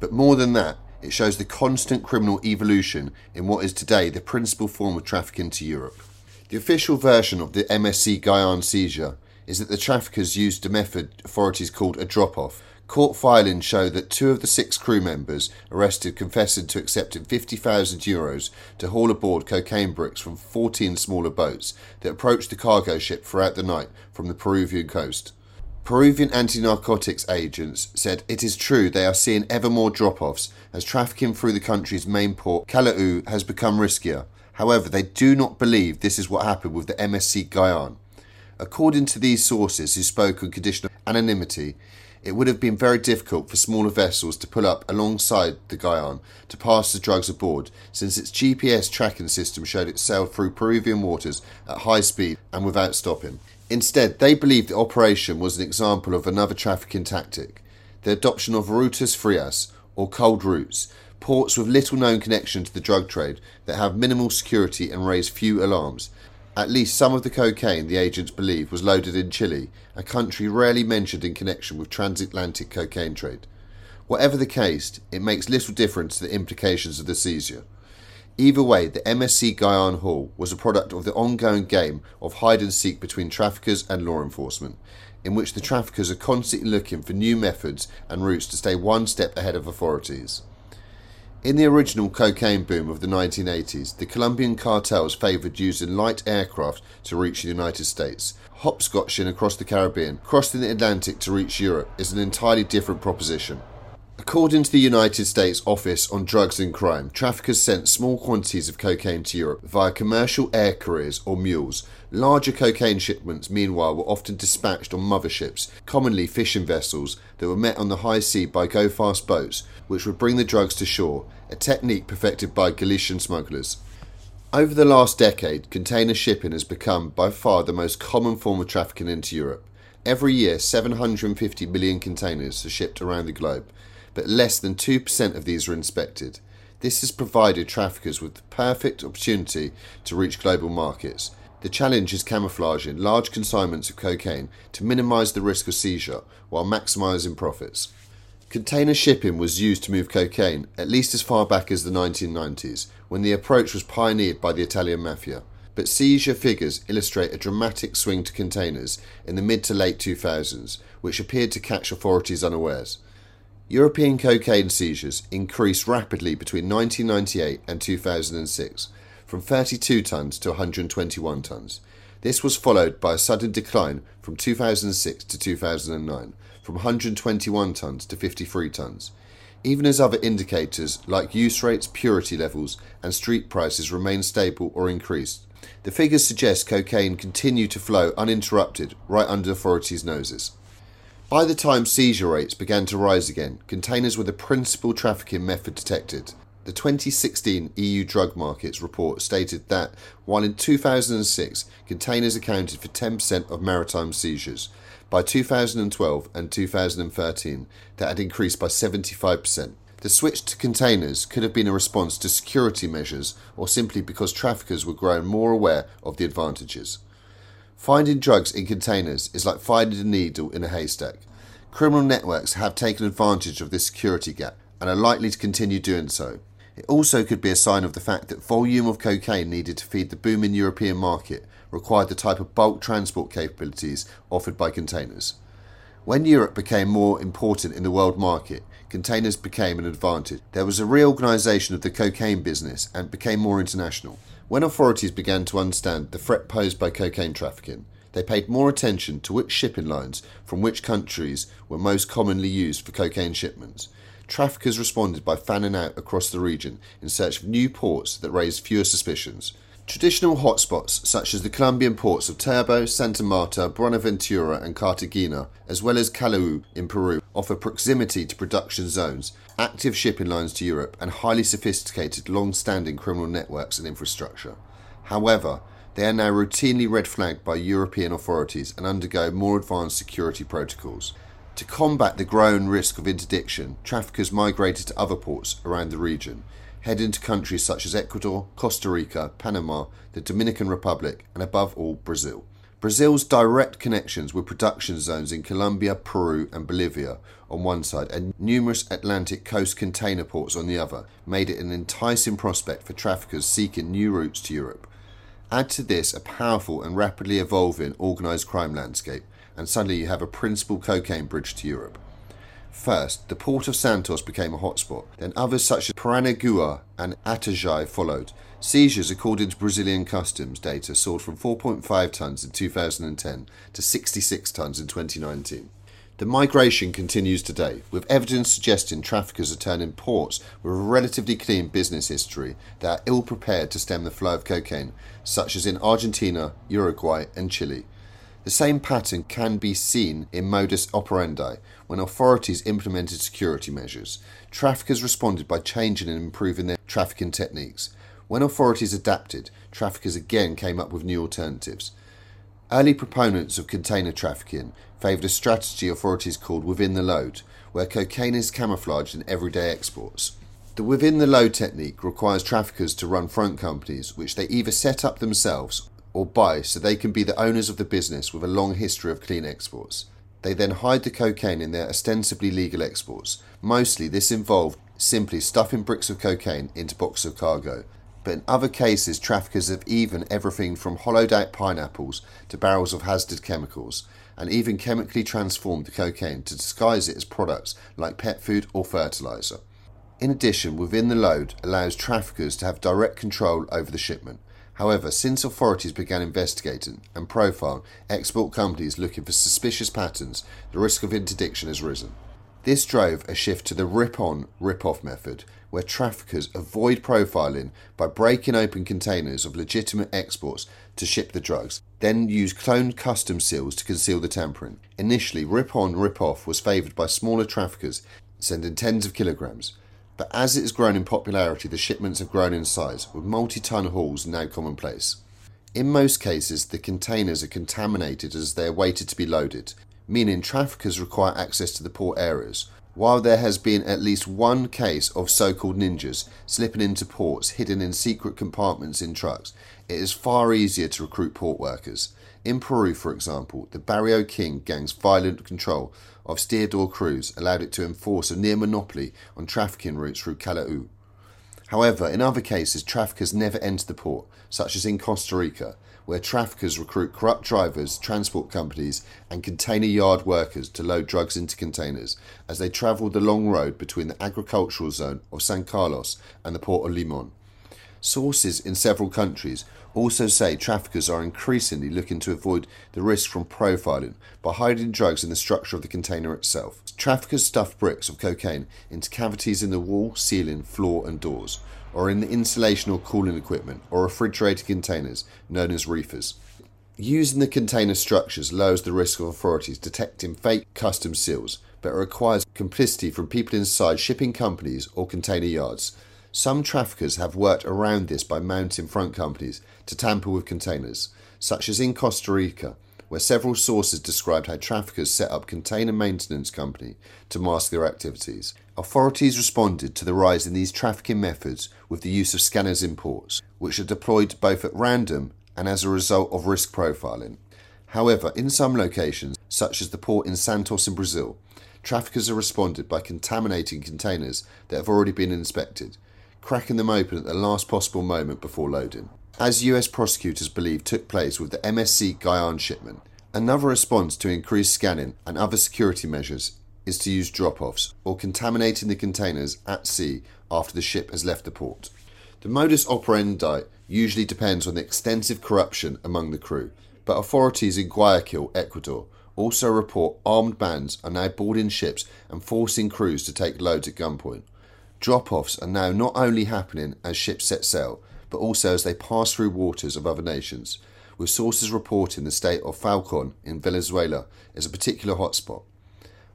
But more than that, it shows the constant criminal evolution in what is today the principal form of trafficking to Europe. The official version of the MSC Guyane seizure is that the traffickers used a method authorities called a drop off, Court filings show that two of the six crew members arrested confessed to accepting 50,000 euros to haul aboard cocaine bricks from 14 smaller boats that approached the cargo ship throughout the night from the Peruvian coast. Peruvian anti narcotics agents said it is true they are seeing ever more drop offs as trafficking through the country's main port, Callao, has become riskier. However, they do not believe this is what happened with the MSC Guyane. According to these sources who spoke on condition of anonymity, it would have been very difficult for smaller vessels to pull up alongside the Guyane to pass the drugs aboard, since its GPS tracking system showed it sailed through Peruvian waters at high speed and without stopping. Instead, they believed the operation was an example of another trafficking tactic the adoption of rutas frias, or cold routes, ports with little known connection to the drug trade that have minimal security and raise few alarms, at least some of the cocaine the agents believe was loaded in Chile, a country rarely mentioned in connection with transatlantic cocaine trade. Whatever the case, it makes little difference to the implications of the seizure. Either way, the MSC Guyane haul was a product of the ongoing game of hide and seek between traffickers and law enforcement, in which the traffickers are constantly looking for new methods and routes to stay one step ahead of authorities. In the original cocaine boom of the 1980s, the Colombian cartels favoured using light aircraft to reach the United States. Hopscotching across the Caribbean, crossing the Atlantic to reach Europe is an entirely different proposition. According to the United States Office on Drugs and Crime, traffickers sent small quantities of cocaine to Europe via commercial air carriers or mules. Larger cocaine shipments, meanwhile, were often dispatched on motherships, commonly fishing vessels, that were met on the high sea by go fast boats, which would bring the drugs to shore, a technique perfected by Galician smugglers. Over the last decade, container shipping has become by far the most common form of trafficking into Europe. Every year, 750 million containers are shipped around the globe but less than 2% of these are inspected. This has provided traffickers with the perfect opportunity to reach global markets. The challenge is camouflaging large consignments of cocaine to minimise the risk of seizure while maximising profits. Container shipping was used to move cocaine at least as far back as the 1990s, when the approach was pioneered by the Italian mafia. But seizure figures illustrate a dramatic swing to containers in the mid to late 2000s, which appeared to catch authorities unawares. European cocaine seizures increased rapidly between 1998 and 2006, from 32 tonnes to 121 tonnes. This was followed by a sudden decline from 2006 to 2009, from 121 tonnes to 53 tonnes. Even as other indicators like use rates, purity levels, and street prices remain stable or increased, the figures suggest cocaine continued to flow uninterrupted right under authorities' noses. By the time seizure rates began to rise again, containers were the principal trafficking method detected. The 2016 EU drug markets report stated that while in 2006 containers accounted for 10% of maritime seizures, by 2012 and 2013 that had increased by 75%. The switch to containers could have been a response to security measures or simply because traffickers were growing more aware of the advantages. Finding drugs in containers is like finding a needle in a haystack. Criminal networks have taken advantage of this security gap and are likely to continue doing so. It also could be a sign of the fact that volume of cocaine needed to feed the booming European market required the type of bulk transport capabilities offered by containers. When Europe became more important in the world market, containers became an advantage. There was a reorganisation of the cocaine business and became more international. When authorities began to understand the threat posed by cocaine trafficking, they paid more attention to which shipping lines from which countries were most commonly used for cocaine shipments. Traffickers responded by fanning out across the region in search of new ports that raised fewer suspicions. Traditional hotspots such as the Colombian ports of Turbo, Santa Marta, Buenaventura, and Cartagena, as well as Callao in Peru, offer proximity to production zones active shipping lines to Europe, and highly sophisticated, long standing criminal networks and infrastructure. However, they are now routinely red flagged by European authorities and undergo more advanced security protocols. To combat the growing risk of interdiction, traffickers migrated to other ports around the region, heading to countries such as Ecuador, Costa Rica, Panama, the Dominican Republic, and above all, Brazil. Brazil's direct connections with production zones in Colombia, Peru, and Bolivia on one side, and numerous Atlantic coast container ports on the other, made it an enticing prospect for traffickers seeking new routes to Europe. Add to this a powerful and rapidly evolving organised crime landscape, and suddenly you have a principal cocaine bridge to Europe. First, the port of Santos became a hotspot, then others such as Paranaguá and Itajaí followed. Seizures, according to Brazilian customs data, soared from 4.5 tonnes in 2010 to 66 tonnes in 2019. The migration continues today, with evidence suggesting traffickers are turning ports with a relatively clean business history that are ill prepared to stem the flow of cocaine, such as in Argentina, Uruguay, and Chile. The same pattern can be seen in modus operandi when authorities implemented security measures. Traffickers responded by changing and improving their trafficking techniques. When authorities adapted, traffickers again came up with new alternatives. Early proponents of container trafficking favoured a strategy authorities called within the load, where cocaine is camouflaged in everyday exports. The within the load technique requires traffickers to run front companies, which they either set up themselves or buy so they can be the owners of the business with a long history of clean exports. They then hide the cocaine in their ostensibly legal exports. Mostly, this involved simply stuffing bricks of cocaine into boxes of cargo. But in other cases, traffickers have even everything from hollowed out pineapples to barrels of hazardous chemicals, and even chemically transformed the cocaine to disguise it as products like pet food or fertilizer. In addition, within the load allows traffickers to have direct control over the shipment. However, since authorities began investigating and profiling export companies looking for suspicious patterns, the risk of interdiction has risen. This drove a shift to the rip on, rip off method, where traffickers avoid profiling by breaking open containers of legitimate exports to ship the drugs, then use cloned custom seals to conceal the tampering. Initially, rip on, rip off was favoured by smaller traffickers sending tens of kilograms. But as it has grown in popularity, the shipments have grown in size, with multi ton hauls now commonplace. In most cases, the containers are contaminated as they are waited to be loaded, meaning traffickers require access to the port areas. While there has been at least one case of so called ninjas slipping into ports hidden in secret compartments in trucks, it is far easier to recruit port workers. In Peru, for example, the Barrio King gang's violent control of stevedore crews allowed it to enforce a near monopoly on trafficking routes through Callao. However, in other cases, traffickers never enter the port, such as in Costa Rica, where traffickers recruit corrupt drivers, transport companies, and container yard workers to load drugs into containers as they travel the long road between the agricultural zone of San Carlos and the port of Limon. Sources in several countries also say traffickers are increasingly looking to avoid the risk from profiling by hiding drugs in the structure of the container itself. Traffickers stuff bricks of cocaine into cavities in the wall, ceiling, floor, and doors, or in the insulation or cooling equipment or refrigerated containers known as reefers. Using the container structures lowers the risk of authorities detecting fake custom seals, but requires complicity from people inside shipping companies or container yards. Some traffickers have worked around this by mounting front companies to tamper with containers, such as in Costa Rica, where several sources described how traffickers set up container maintenance company to mask their activities. Authorities responded to the rise in these trafficking methods with the use of scanners in ports, which are deployed both at random and as a result of risk profiling. However, in some locations, such as the port in Santos in Brazil, traffickers have responded by contaminating containers that have already been inspected, cracking them open at the last possible moment before loading. As US prosecutors believe took place with the MSC Guyane shipment, another response to increased scanning and other security measures is to use drop offs or contaminating the containers at sea after the ship has left the port. The modus operandi usually depends on the extensive corruption among the crew, but authorities in Guayaquil, Ecuador, also report armed bands are now boarding ships and forcing crews to take loads at gunpoint. Drop offs are now not only happening as ships set sail, but also as they pass through waters of other nations, with sources reporting the state of Falcon in Venezuela as a particular hotspot.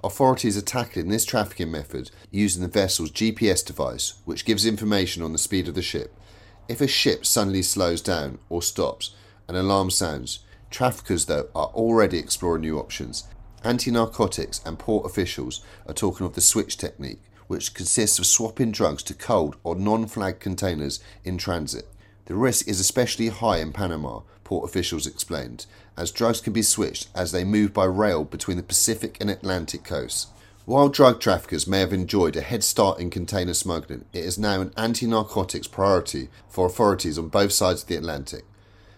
Authorities are tackling this trafficking method using the vessel's GPS device, which gives information on the speed of the ship. If a ship suddenly slows down or stops, an alarm sounds. Traffickers, though, are already exploring new options. Anti narcotics and port officials are talking of the switch technique, which consists of swapping drugs to cold or non flagged containers in transit. The risk is especially high in Panama, port officials explained, as drugs can be switched as they move by rail between the Pacific and Atlantic coasts. While drug traffickers may have enjoyed a head start in container smuggling, it is now an anti narcotics priority for authorities on both sides of the Atlantic.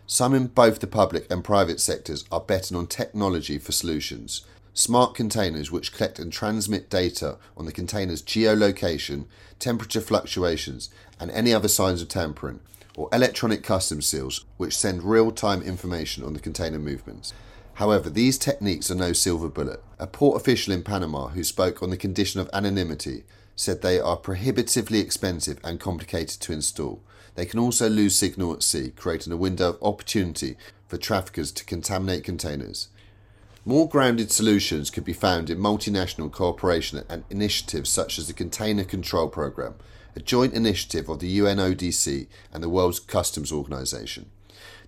Some in both the public and private sectors are betting on technology for solutions. Smart containers which collect and transmit data on the container's geolocation, temperature fluctuations, and any other signs of tampering, or electronic customs seals which send real time information on the container movements. However, these techniques are no silver bullet. A port official in Panama who spoke on the condition of anonymity said they are prohibitively expensive and complicated to install. They can also lose signal at sea, creating a window of opportunity for traffickers to contaminate containers. More grounded solutions could be found in multinational cooperation and initiatives such as the Container Control Programme, a joint initiative of the UNODC and the World Customs Organization.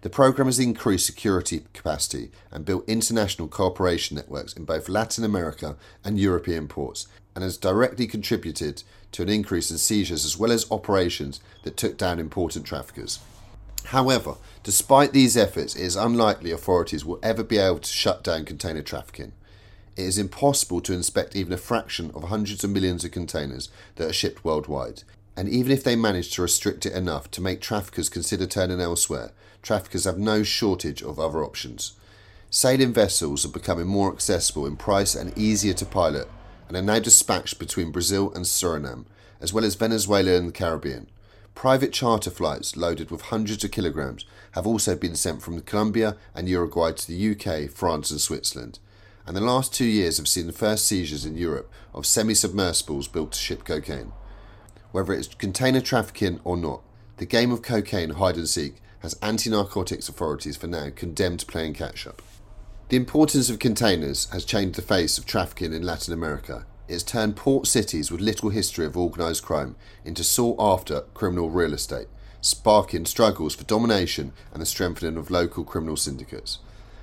The program has increased security capacity and built international cooperation networks in both Latin America and European ports, and has directly contributed to an increase in seizures as well as operations that took down important traffickers. However, despite these efforts, it is unlikely authorities will ever be able to shut down container trafficking. It is impossible to inspect even a fraction of hundreds of millions of containers that are shipped worldwide, and even if they manage to restrict it enough to make traffickers consider turning elsewhere, traffickers have no shortage of other options. Sailing vessels are becoming more accessible in price and easier to pilot, and are now dispatched between Brazil and Suriname, as well as Venezuela and the Caribbean. Private charter flights loaded with hundreds of kilograms have also been sent from Colombia and Uruguay to the UK, France, and Switzerland. And the last two years have seen the first seizures in Europe of semi submersibles built to ship cocaine. Whether it's container trafficking or not, the game of cocaine hide and seek has anti narcotics authorities for now condemned playing catch up. The importance of containers has changed the face of trafficking in Latin America. It has turned port cities with little history of organised crime into sought after criminal real estate, sparking struggles for domination and the strengthening of local criminal syndicates.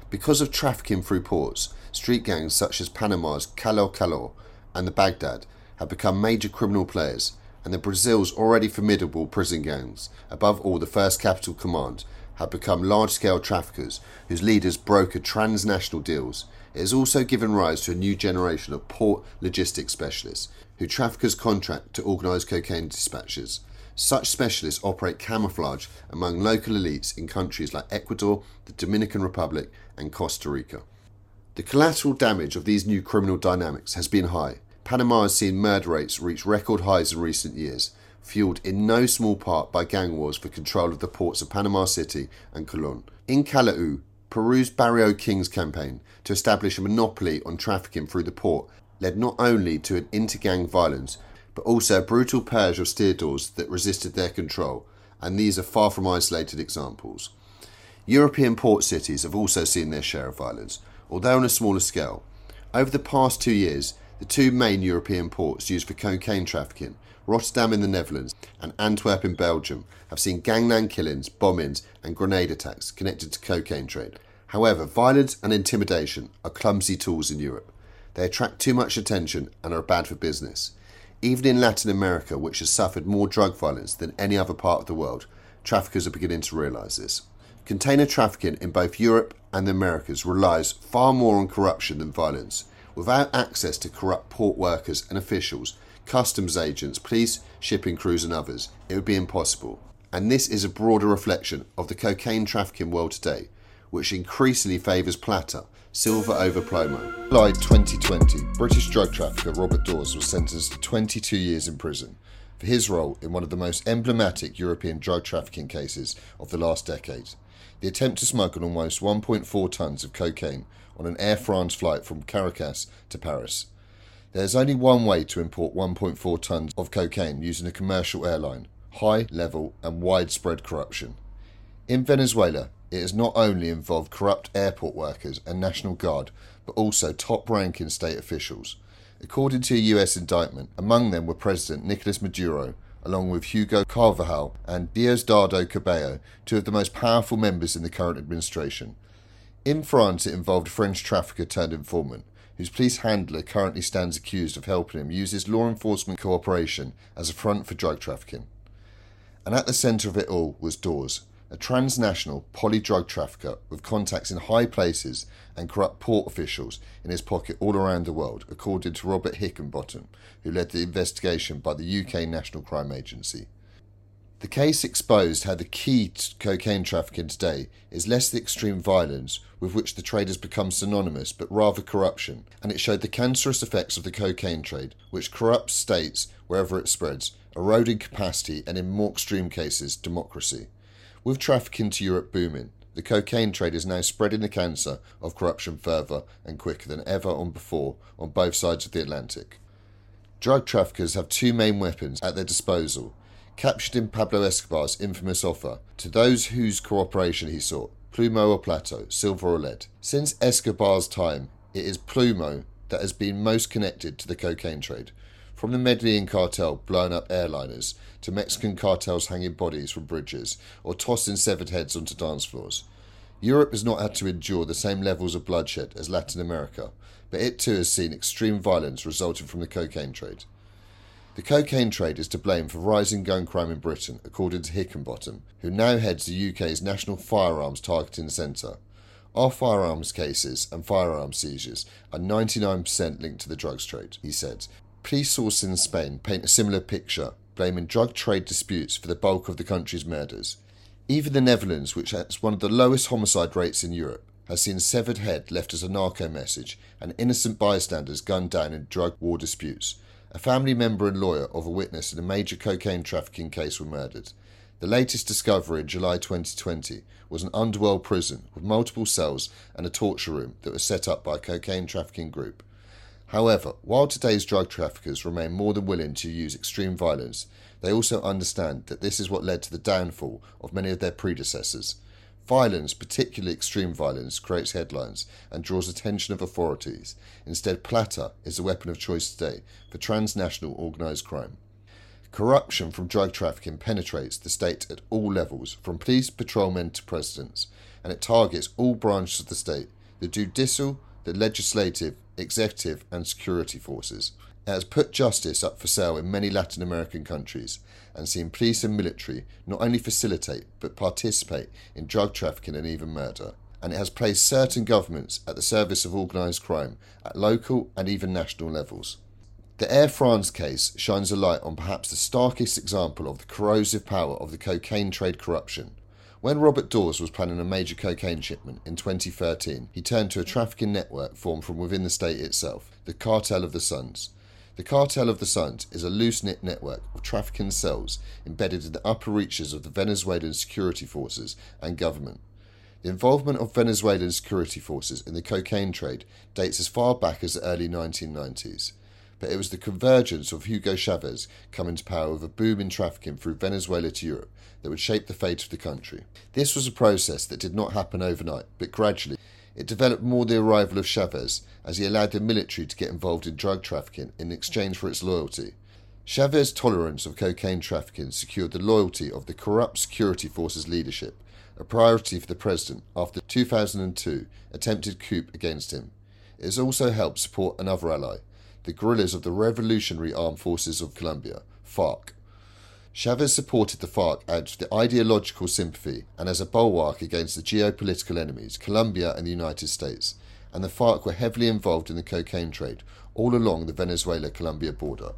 Because of trafficking through ports, street gangs such as Panama's Calor Calor and the Baghdad have become major criminal players and the Brazil's already formidable prison gangs, above all the First Capital Command, have become large scale traffickers whose leaders broker transnational deals. It has also given rise to a new generation of port logistics specialists who traffickers contract to organise cocaine dispatches. Such specialists operate camouflage among local elites in countries like Ecuador, the Dominican Republic, and Costa Rica. The collateral damage of these new criminal dynamics has been high, Panama has seen murder rates reach record highs in recent years, fueled in no small part by gang wars for control of the ports of Panama City and Colon. In Callao, Peru's Barrio Kings campaign to establish a monopoly on trafficking through the port led not only to an inter-gang violence, but also a brutal purge of stevedores that resisted their control, and these are far from isolated examples. European port cities have also seen their share of violence, although on a smaller scale. Over the past two years, the two main European ports used for cocaine trafficking, Rotterdam in the Netherlands and Antwerp in Belgium, have seen gangland killings, bombings, and grenade attacks connected to cocaine trade. However, violence and intimidation are clumsy tools in Europe. They attract too much attention and are bad for business. Even in Latin America, which has suffered more drug violence than any other part of the world, traffickers are beginning to realise this. Container trafficking in both Europe and the Americas relies far more on corruption than violence. Without access to corrupt port workers and officials, customs agents, police, shipping crews, and others, it would be impossible. And this is a broader reflection of the cocaine trafficking world today, which increasingly favours plata, silver over plomo. July 2020, British drug trafficker Robert Dawes was sentenced to 22 years in prison for his role in one of the most emblematic European drug trafficking cases of the last decade the attempt to smuggle almost 1.4 tonnes of cocaine on an Air France flight from Caracas to Paris. There is only one way to import 1.4 tonnes of cocaine using a commercial airline high level and widespread corruption. In Venezuela, it has not only involved corrupt airport workers and National Guard, but also top ranking state officials. According to a US indictment, among them were President Nicolas Maduro, along with Hugo Carvajal and Diosdado Cabello, two of the most powerful members in the current administration. In France, it involved a French trafficker turned informant, whose police handler currently stands accused of helping him use his law enforcement cooperation as a front for drug trafficking. And at the centre of it all was Dawes, a transnational poly drug trafficker with contacts in high places and corrupt port officials in his pocket all around the world, according to Robert Hickenbottom, who led the investigation by the UK National Crime Agency. The case exposed how the key to cocaine trafficking today is less the extreme violence with which the trade has become synonymous, but rather corruption, and it showed the cancerous effects of the cocaine trade, which corrupts states wherever it spreads, eroding capacity and, in more extreme cases, democracy. With trafficking to Europe booming, the cocaine trade is now spreading the cancer of corruption further and quicker than ever on before on both sides of the Atlantic. Drug traffickers have two main weapons at their disposal, captured in Pablo Escobar's infamous offer to those whose cooperation he sought plumo or plato, silver or lead. Since Escobar's time, it is plomo that has been most connected to the cocaine trade, from the Medellin cartel blowing up airliners to Mexican cartels hanging bodies from bridges or tossing severed heads onto dance floors. Europe has not had to endure the same levels of bloodshed as Latin America, but it too has seen extreme violence resulting from the cocaine trade. The cocaine trade is to blame for rising gun crime in Britain, according to Hickenbottom, who now heads the UK's National Firearms Targeting Centre. Our firearms cases and firearms seizures are 99% linked to the drugs trade, he said, Police sources in Spain paint a similar picture, blaming drug trade disputes for the bulk of the country's murders. Even the Netherlands, which has one of the lowest homicide rates in Europe, has seen severed head left as a narco message and innocent bystanders gunned down in drug war disputes. A family member and lawyer of a witness in a major cocaine trafficking case were murdered. The latest discovery in July 2020 was an underworld prison with multiple cells and a torture room that was set up by a cocaine trafficking group. However, while today's drug traffickers remain more than willing to use extreme violence, they also understand that this is what led to the downfall of many of their predecessors. Violence, particularly extreme violence, creates headlines and draws attention of authorities. Instead, plata is the weapon of choice today for transnational organised crime. Corruption from drug trafficking penetrates the state at all levels, from police patrolmen to presidents, and it targets all branches of the state the judicial, the legislative, executive, and security forces. It has put justice up for sale in many Latin American countries and seen police and military not only facilitate but participate in drug trafficking and even murder. And it has placed certain governments at the service of organised crime at local and even national levels. The Air France case shines a light on perhaps the starkest example of the corrosive power of the cocaine trade corruption when Robert Dawes was planning a major cocaine shipment in 2013, he turned to a trafficking network formed from within the state itself, the Cartel of the Suns. The Cartel of the Suns is a loose knit network of trafficking cells embedded in the upper reaches of the Venezuelan security forces and government. The involvement of Venezuelan security forces in the cocaine trade dates as far back as the early 1990s. But it was the convergence of Hugo Chavez coming to power with a boom in trafficking through Venezuela to Europe that would shape the fate of the country. This was a process that did not happen overnight, but gradually it developed more the arrival of Chavez as he allowed the military to get involved in drug trafficking in exchange for its loyalty. Chavez's tolerance of cocaine trafficking secured the loyalty of the corrupt security forces leadership, a priority for the president after the 2002 attempted coup against him. It has also helped support another ally, the guerrillas of the Revolutionary Armed Forces of Colombia, FARC. Chavez supported the FARC out of the ideological sympathy and as a bulwark against the geopolitical enemies, Colombia and the United States, and the FARC were heavily involved in the cocaine trade all along the Venezuela Colombia border.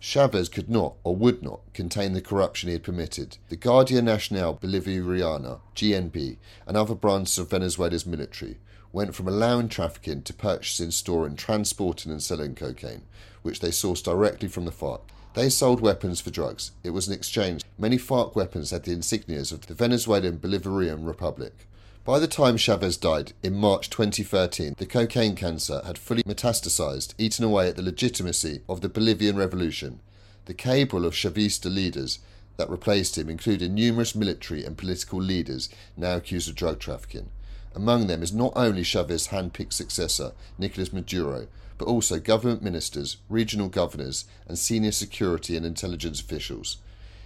Chavez could not or would not contain the corruption he had permitted. The Guardia Nacional Bolivariana, GNB, and other branches of Venezuela's military went from allowing trafficking to purchasing, storing, transporting, and selling cocaine, which they sourced directly from the FARC. They sold weapons for drugs. It was an exchange. Many FARC weapons had the insignias of the Venezuelan Bolivarian Republic. By the time Chavez died in March 2013, the cocaine cancer had fully metastasized, eaten away at the legitimacy of the Bolivarian Revolution. The cabal of Chavista leaders that replaced him included numerous military and political leaders now accused of drug trafficking. Among them is not only Chavez's hand-picked successor, Nicolas Maduro, but also government ministers, regional governors, and senior security and intelligence officials.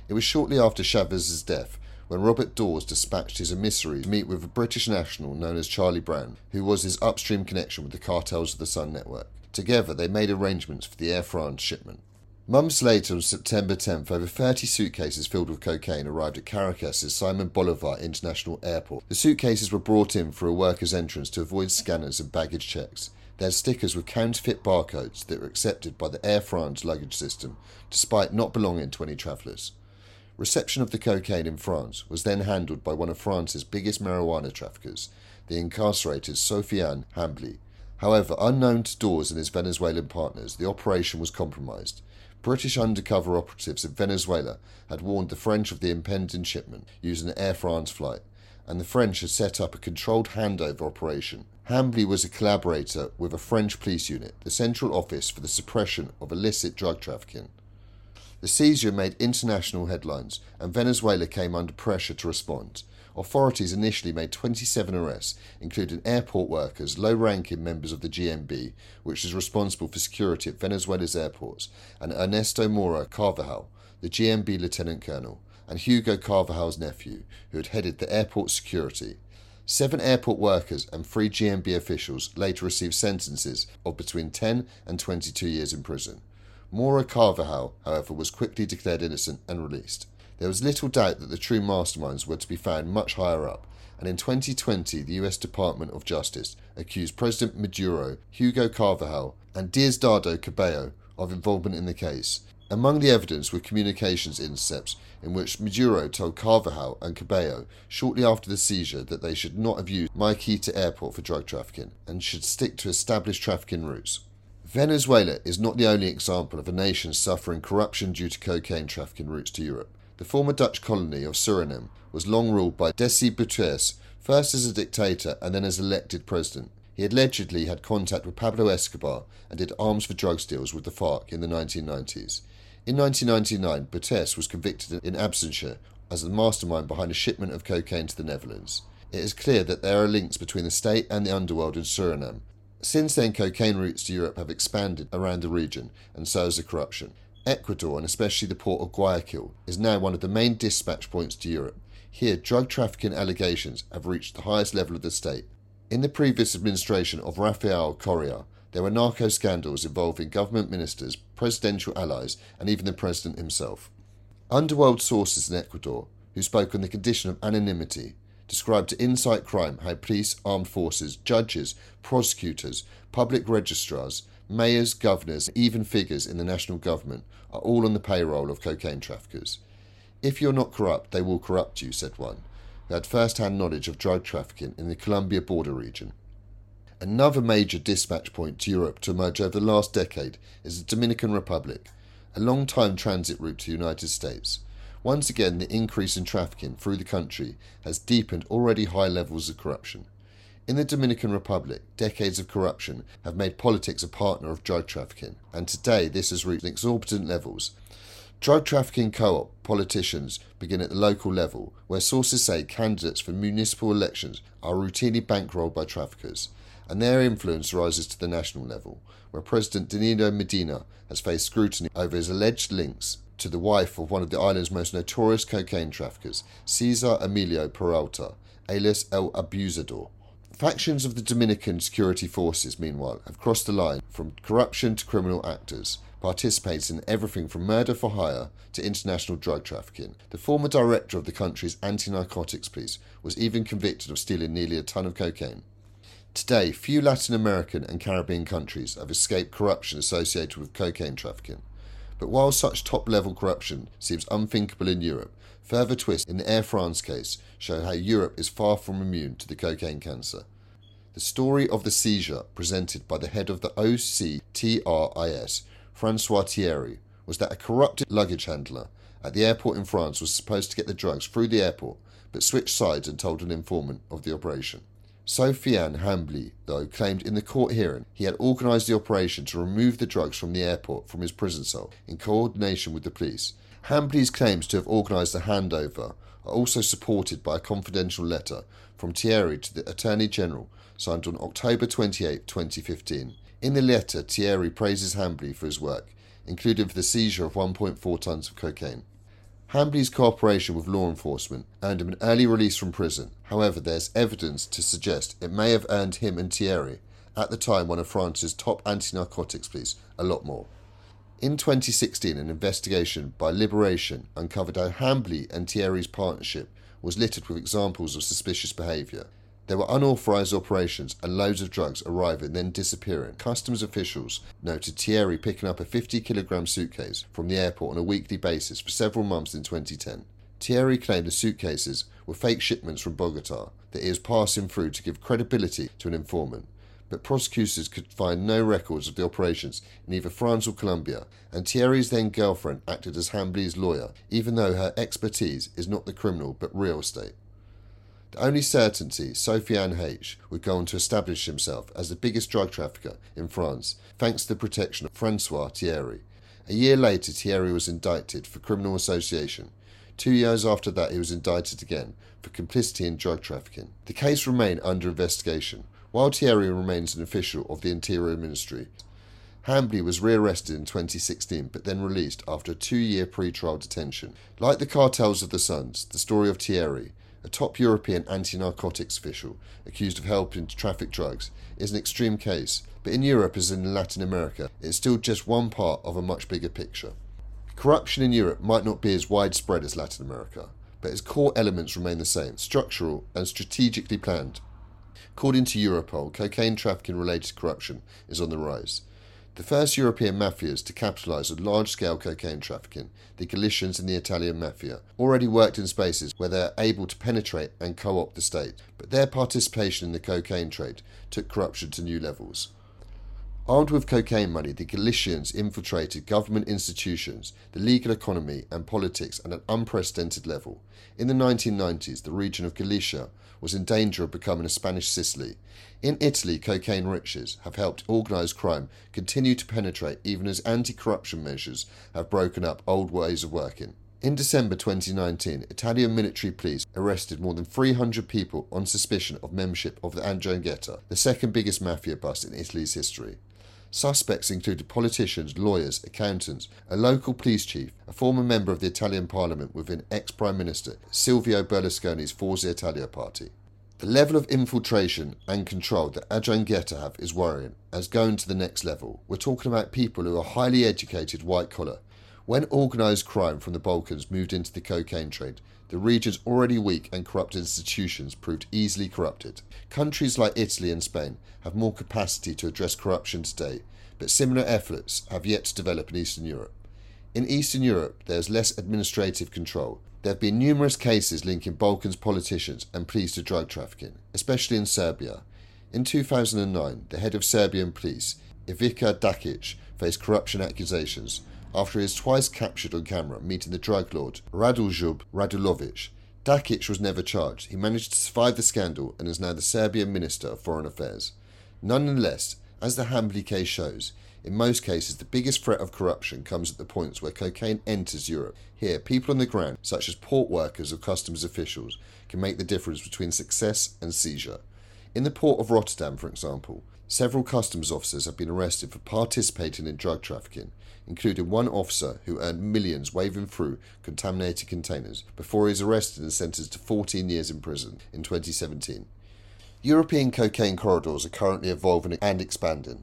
It was shortly after Chavez's death when Robert Dawes dispatched his emissary to meet with a British national known as Charlie Brown, who was his upstream connection with the cartels of the Sun Network. Together, they made arrangements for the Air France shipment. Months later, on September 10th, over 30 suitcases filled with cocaine arrived at Caracas's Simon Bolivar International Airport. The suitcases were brought in for a worker's entrance to avoid scanners and baggage checks. They had stickers with counterfeit barcodes that were accepted by the Air France luggage system, despite not belonging to any travellers. Reception of the cocaine in France was then handled by one of France's biggest marijuana traffickers, the incarcerated Sofiane Hambli. However, unknown to Dawes and his Venezuelan partners, the operation was compromised. British undercover operatives in Venezuela had warned the French of the impending shipment using an Air France flight, and the French had set up a controlled handover operation. Hambli was a collaborator with a French police unit, the Central Office for the Suppression of Illicit Drug Trafficking. The seizure made international headlines, and Venezuela came under pressure to respond. Authorities initially made 27 arrests, including airport workers, low ranking members of the GNB, which is responsible for security at Venezuela's airports, and Ernesto Mora Carvajal, the GNB lieutenant colonel, and Hugo Carvajal's nephew, who had headed the airport security. Seven airport workers and three GNB officials later received sentences of between 10 and 22 years in prison. Mora Carvajal, however, was quickly declared innocent and released. There was little doubt that the true masterminds were to be found much higher up, and in 2020 the US Department of Justice accused President Maduro, Hugo Carvajal, and Diosdado Cabello of involvement in the case. Among the evidence were communications intercepts in which Maduro told Carvajal and Cabello shortly after the seizure that they should not have used Maiqueta Airport for drug trafficking and should stick to established trafficking routes. Venezuela is not the only example of a nation suffering corruption due to cocaine trafficking routes to Europe. The former Dutch colony of Suriname was long ruled by Desi Bouterse, first as a dictator and then as elected president. He allegedly had contact with Pablo Escobar and did arms for drugs deals with the FARC in the 1990s. In 1999, Bouterse was convicted in absentia as the mastermind behind a shipment of cocaine to the Netherlands. It is clear that there are links between the state and the underworld in Suriname, since then, cocaine routes to Europe have expanded around the region, and so has the corruption. Ecuador, and especially the port of Guayaquil, is now one of the main dispatch points to Europe. Here, drug trafficking allegations have reached the highest level of the state. In the previous administration of Rafael Correa, there were narco scandals involving government ministers, presidential allies, and even the president himself. Underworld sources in Ecuador, who spoke on the condition of anonymity, described to Insight Crime how police, armed forces, judges, prosecutors, public registrars, mayors, governors, even figures in the national government are all on the payroll of cocaine traffickers. If you're not corrupt, they will corrupt you, said one, who had first hand knowledge of drug trafficking in the Colombia border region. Another major dispatch point to Europe to emerge over the last decade is the Dominican Republic, a long time transit route to the United States. Once again, the increase in trafficking through the country has deepened already high levels of corruption. In the Dominican Republic, decades of corruption have made politics a partner of drug trafficking, and today this has reached exorbitant levels. Drug trafficking co op politicians begin at the local level, where sources say candidates for municipal elections are routinely bankrolled by traffickers, and their influence rises to the national level, where President Danilo Medina has faced scrutiny over his alleged links to the wife of one of the island's most notorious cocaine traffickers, Cesar Emilio Peralta, alias El Abusador. Factions of the Dominican security forces, meanwhile, have crossed the line from corruption to criminal actors, participating in everything from murder for hire to international drug trafficking. The former director of the country's anti narcotics police was even convicted of stealing nearly a ton of cocaine. Today, few Latin American and Caribbean countries have escaped corruption associated with cocaine trafficking. But while such top level corruption seems unthinkable in Europe, further twists in the Air France case show how Europe is far from immune to the cocaine cancer. The story of the seizure presented by the head of the OCTRIS, Francois Thierry, was that a corrupted luggage handler at the airport in France was supposed to get the drugs through the airport but switched sides and told an informant of the operation. Sofiane Hambli, though, claimed in the court hearing he had organised the operation to remove the drugs from the airport from his prison cell in coordination with the police. Hambli's claims to have organised the handover are also supported by a confidential letter from Thierry to the Attorney General signed on October 28, 2015. In the letter, Thierry praises Hambli for his work, including for the seizure of 1.4 tonnes of cocaine. Hambli's cooperation with law enforcement earned him an early release from prison. However, there's evidence to suggest it may have earned him and Thierry, at the time one of France's top anti narcotics police, a lot more. In 2016, an investigation by Liberation uncovered how Hambli and Thierry's partnership was littered with examples of suspicious behaviour. There were unauthorised operations and loads of drugs arriving then disappearing. Customs officials noted Thierry picking up a 50 kilogram suitcase from the airport on a weekly basis for several months in 2010. Thierry claimed the suitcases were fake shipments from Bogota that he was passing through to give credibility to an informant. But prosecutors could find no records of the operations in either France or Colombia, and Thierry's then girlfriend acted as Hambli's lawyer, even though her expertise is not the criminal but real estate. The only certainty Sofiane H would go on to establish himself as the biggest drug trafficker in France, thanks to the protection of Francois Thierry. A year later, Thierry was indicted for criminal association. Two years after that, he was indicted again for complicity in drug trafficking. The case remained under investigation, while Thierry remains an official of the Interior Ministry. Hambli was rearrested in 2016 but then released after a two year pre trial detention. Like the cartels of the Suns, the story of Thierry a top European anti narcotics official accused of helping to traffic drugs, is an extreme case, but in Europe as in Latin America, it is still just one part of a much bigger picture. Corruption in Europe might not be as widespread as Latin America, but its core elements remain the same structural and strategically planned. According to Europol, cocaine trafficking related corruption is on the rise. The first European mafias to capitalise on large scale cocaine trafficking, the Galicians and the Italian mafia, already worked in spaces where they are able to penetrate and co opt the state, but their participation in the cocaine trade took corruption to new levels. Armed with cocaine money, the Galicians infiltrated government institutions, the legal economy, and politics at an unprecedented level. In the 1990s, the region of Galicia was in danger of becoming a Spanish Sicily. In Italy, cocaine riches have helped organised crime continue to penetrate even as anti corruption measures have broken up old ways of working. In December 2019, Italian military police arrested more than 300 people on suspicion of membership of the the 'Ndrangheta, the second biggest mafia bust in Italy's history. Suspects included politicians, lawyers, accountants, a local police chief, a former member of the Italian parliament within ex Prime Minister Silvio Berlusconi's Forza Italia party. The level of infiltration and control that 'Ndrangheta have is worrying, as going to the next level. We're talking about people who are highly educated, white collar. When organised crime from the Balkans moved into the cocaine trade, the region's already weak and corrupt institutions proved easily corrupted. Countries like Italy and Spain have more capacity to address corruption today, but similar efforts have yet to develop in Eastern Europe. In Eastern Europe, there is less administrative control. There have been numerous cases linking Balkans politicians and police to drug trafficking, especially in Serbia. In 2009, the head of Serbian police, Ivica Dakic, faced corruption accusations after he was twice captured on camera meeting the drug lord Rodoljub Radulovic. Dakic was never charged. He managed to survive the scandal and is now the Serbian Minister of Foreign Affairs. Nonetheless, as the Hambli case shows, in most cases the biggest threat of corruption comes at the points where cocaine enters Europe. Here, people on the ground, such as port workers or customs officials, can make the difference between success and seizure. In the port of Rotterdam, for example, several customs officers have been arrested for participating in drug trafficking, including one officer who earned millions waving through contaminated containers before he was arrested and sentenced to 14 years in prison in 2017. European cocaine corridors are currently evolving and expanding.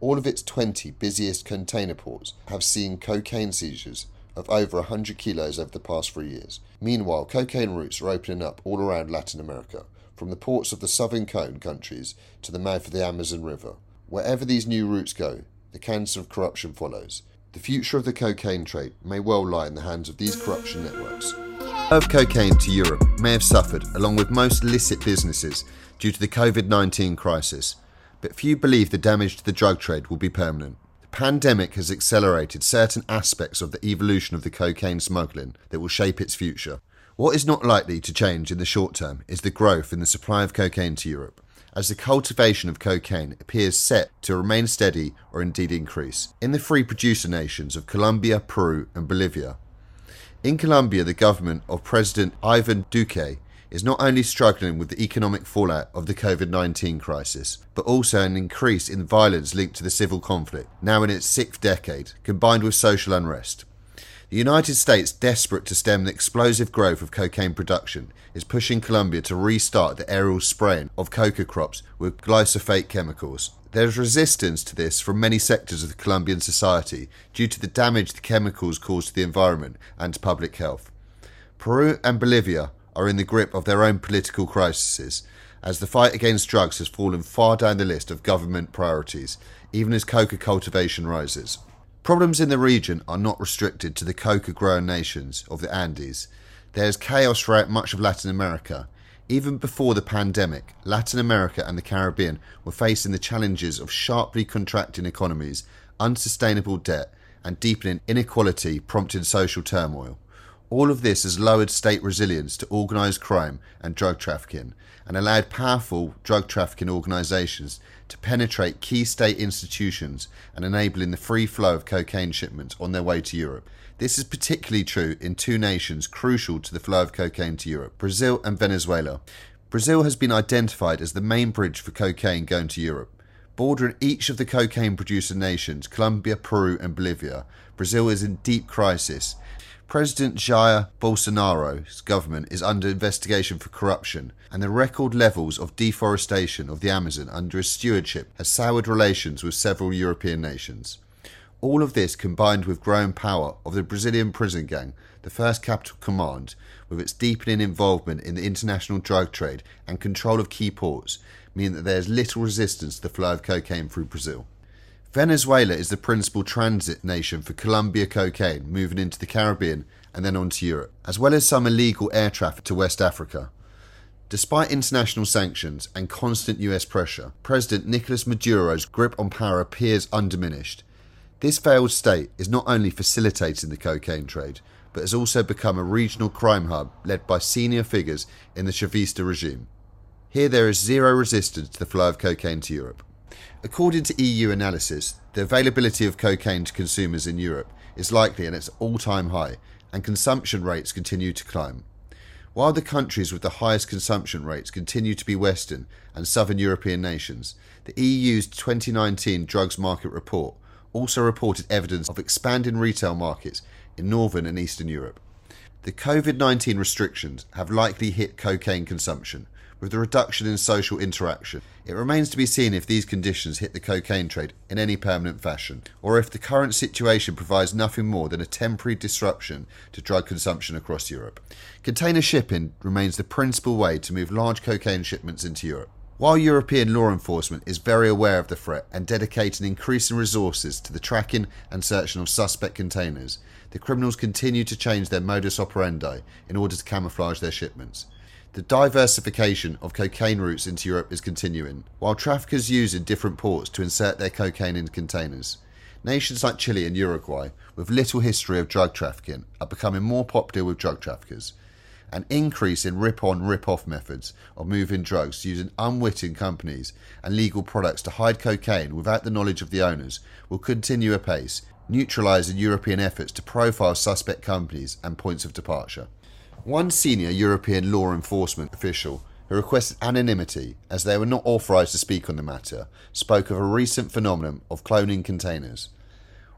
All of its 20 busiest container ports have seen cocaine seizures of over 100 kilos over the past three years. Meanwhile, cocaine routes are opening up all around Latin America, from the ports of the southern cone countries to the mouth of the Amazon River. Wherever these new routes go, the cancer of corruption follows. The future of the cocaine trade may well lie in the hands of these corruption networks. Of cocaine to Europe may have suffered, along with most illicit businesses, due to the COVID 19 crisis, but few believe the damage to the drug trade will be permanent. The pandemic has accelerated certain aspects of the evolution of the cocaine smuggling that will shape its future. What is not likely to change in the short term is the growth in the supply of cocaine to Europe, as the cultivation of cocaine appears set to remain steady or indeed increase. In the free producer nations of Colombia, Peru, and Bolivia, in Colombia, the government of President Ivan Duque is not only struggling with the economic fallout of the COVID 19 crisis, but also an increase in violence linked to the civil conflict, now in its sixth decade, combined with social unrest. The United States, desperate to stem the explosive growth of cocaine production, is pushing Colombia to restart the aerial spraying of coca crops with glyphosate chemicals. There is resistance to this from many sectors of the Colombian society due to the damage the chemicals cause to the environment and to public health. Peru and Bolivia are in the grip of their own political crises, as the fight against drugs has fallen far down the list of government priorities, even as coca cultivation rises. Problems in the region are not restricted to the coca growing nations of the Andes. There is chaos throughout much of Latin America. Even before the pandemic, Latin America and the Caribbean were facing the challenges of sharply contracting economies, unsustainable debt, and deepening inequality prompting social turmoil. All of this has lowered state resilience to organised crime and drug trafficking and allowed powerful drug trafficking organisations to penetrate key state institutions and enabling the free flow of cocaine shipments on their way to Europe. This is particularly true in two nations crucial to the flow of cocaine to Europe Brazil and Venezuela. Brazil has been identified as the main bridge for cocaine going to Europe. Bordering each of the cocaine producer nations, Colombia, Peru, and Bolivia, Brazil is in deep crisis President Jair Bolsonaro's government is under investigation for corruption, and the record levels of deforestation of the Amazon under his stewardship has soured relations with several European nations. All of this combined with growing power of the Brazilian prison gang, the First Capital Command, with its deepening involvement in the international drug trade and control of key ports, mean that there is little resistance to the flow of cocaine through Brazil. Venezuela is the principal transit nation for Colombia cocaine moving into the Caribbean and then on to Europe, as well as some illegal air traffic to West Africa. Despite international sanctions and constant US pressure, President Nicolas Maduro's grip on power appears undiminished. This failed state is not only facilitating the cocaine trade, but has also become a regional crime hub led by senior figures in the Chavista regime. Here there is zero resistance to the flow of cocaine to Europe. According to EU analysis, the availability of cocaine to consumers in Europe is likely at its all time high, and consumption rates continue to climb. While the countries with the highest consumption rates continue to be Western and Southern European nations, the EU's 2019 Drugs Market Report also reported evidence of expanding retail markets in Northern and Eastern Europe. The COVID 19 restrictions have likely hit cocaine consumption, with the reduction in social interaction. It remains to be seen if these conditions hit the cocaine trade in any permanent fashion, or if the current situation provides nothing more than a temporary disruption to drug consumption across Europe. Container shipping remains the principal way to move large cocaine shipments into Europe. While European law enforcement is very aware of the threat and dedicating increasing resources to the tracking and searching of suspect containers, the criminals continue to change their modus operandi in order to camouflage their shipments. The diversification of cocaine routes into Europe is continuing, while traffickers use in different ports to insert their cocaine in containers. Nations like Chile and Uruguay, with little history of drug trafficking, are becoming more popular with drug traffickers. an increase in rip on, rip off methods of moving drugs using unwitting companies and legal products to hide cocaine without the knowledge of the owners will continue apace, neutralising European efforts to profile suspect companies and points of departure. One senior European law enforcement official who requested anonymity as they were not authorised to speak on the matter spoke of a recent phenomenon of cloning containers.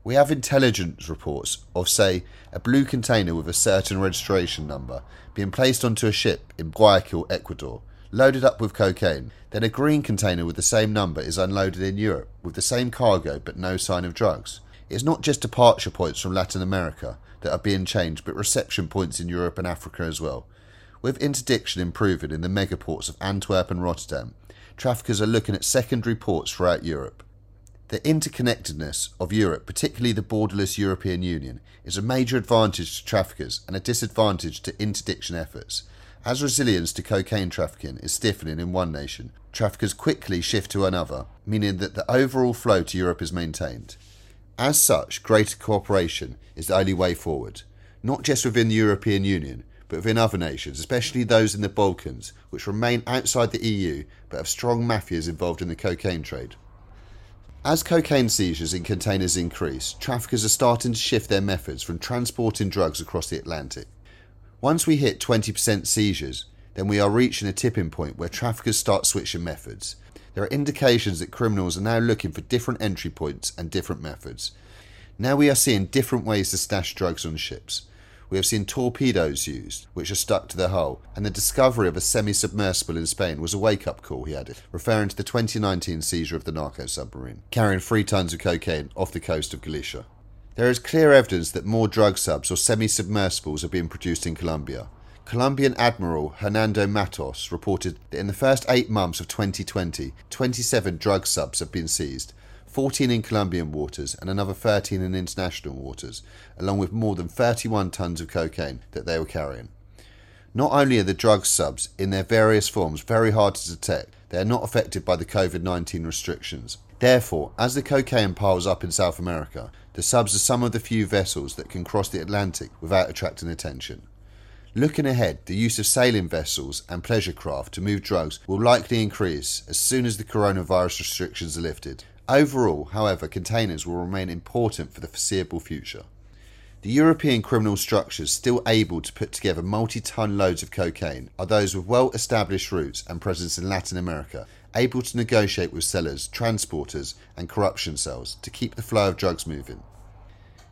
We have intelligence reports of, say, a blue container with a certain registration number being placed onto a ship in Guayaquil, Ecuador, loaded up with cocaine. Then a green container with the same number is unloaded in Europe with the same cargo but no sign of drugs. It's not just departure points from Latin America that are being changed, but reception points in Europe and Africa as well. With interdiction improving in the megaports of Antwerp and Rotterdam, traffickers are looking at secondary ports throughout Europe. The interconnectedness of Europe, particularly the borderless European Union, is a major advantage to traffickers and a disadvantage to interdiction efforts. As resilience to cocaine trafficking is stiffening in one nation, traffickers quickly shift to another, meaning that the overall flow to Europe is maintained. As such, greater cooperation is the only way forward, not just within the European Union, but within other nations, especially those in the Balkans, which remain outside the EU but have strong mafias involved in the cocaine trade. As cocaine seizures in containers increase, traffickers are starting to shift their methods from transporting drugs across the Atlantic. Once we hit 20% seizures, then we are reaching a tipping point where traffickers start switching methods. There are indications that criminals are now looking for different entry points and different methods. Now we are seeing different ways to stash drugs on ships. We have seen torpedoes used, which are stuck to the hull, and the discovery of a semi submersible in Spain was a wake up call, he added, referring to the 2019 seizure of the narco submarine, carrying three tons of cocaine off the coast of Galicia. There is clear evidence that more drug subs or semi submersibles are being produced in Colombia. Colombian Admiral Hernando Matos reported that in the first eight months of 2020, 27 drug subs have been seized, 14 in Colombian waters and another 13 in international waters, along with more than 31 tons of cocaine that they were carrying. Not only are the drug subs, in their various forms, very hard to detect, they are not affected by the COVID 19 restrictions. Therefore, as the cocaine piles up in South America, the subs are some of the few vessels that can cross the Atlantic without attracting attention. Looking ahead, the use of sailing vessels and pleasure craft to move drugs will likely increase as soon as the coronavirus restrictions are lifted, Overall, however, containers will remain important for the foreseeable future. The European criminal structures still able to put together multi ton loads of cocaine are those with well established routes and presence in Latin America, able to negotiate with sellers, transporters, and corruption cells to keep the flow of drugs moving.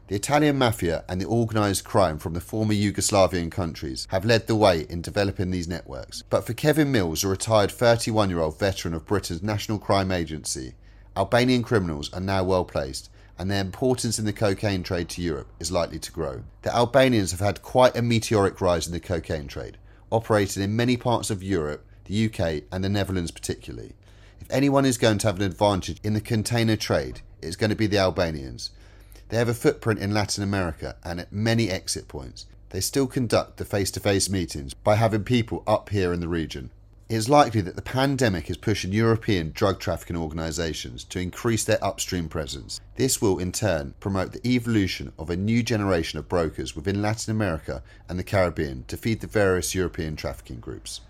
The Italian mafia and the organised crime from the former Yugoslavian countries have led the way in developing these networks. But for Kevin Mills, a retired 31 year old veteran of Britain's National Crime Agency, Albanian criminals are now well placed, and their importance in the cocaine trade to Europe is likely to grow. The Albanians have had quite a meteoric rise in the cocaine trade, operating in many parts of Europe, the UK, and the Netherlands particularly. If anyone is going to have an advantage in the container trade, it's going to be the Albanians. They have a footprint in Latin America and at many exit points. They still conduct the face to face meetings by having people up here in the region. It is likely that the pandemic is pushing European drug trafficking organisations to increase their upstream presence. This will, in turn, promote the evolution of a new generation of brokers within Latin America and the Caribbean to feed the various European trafficking groups.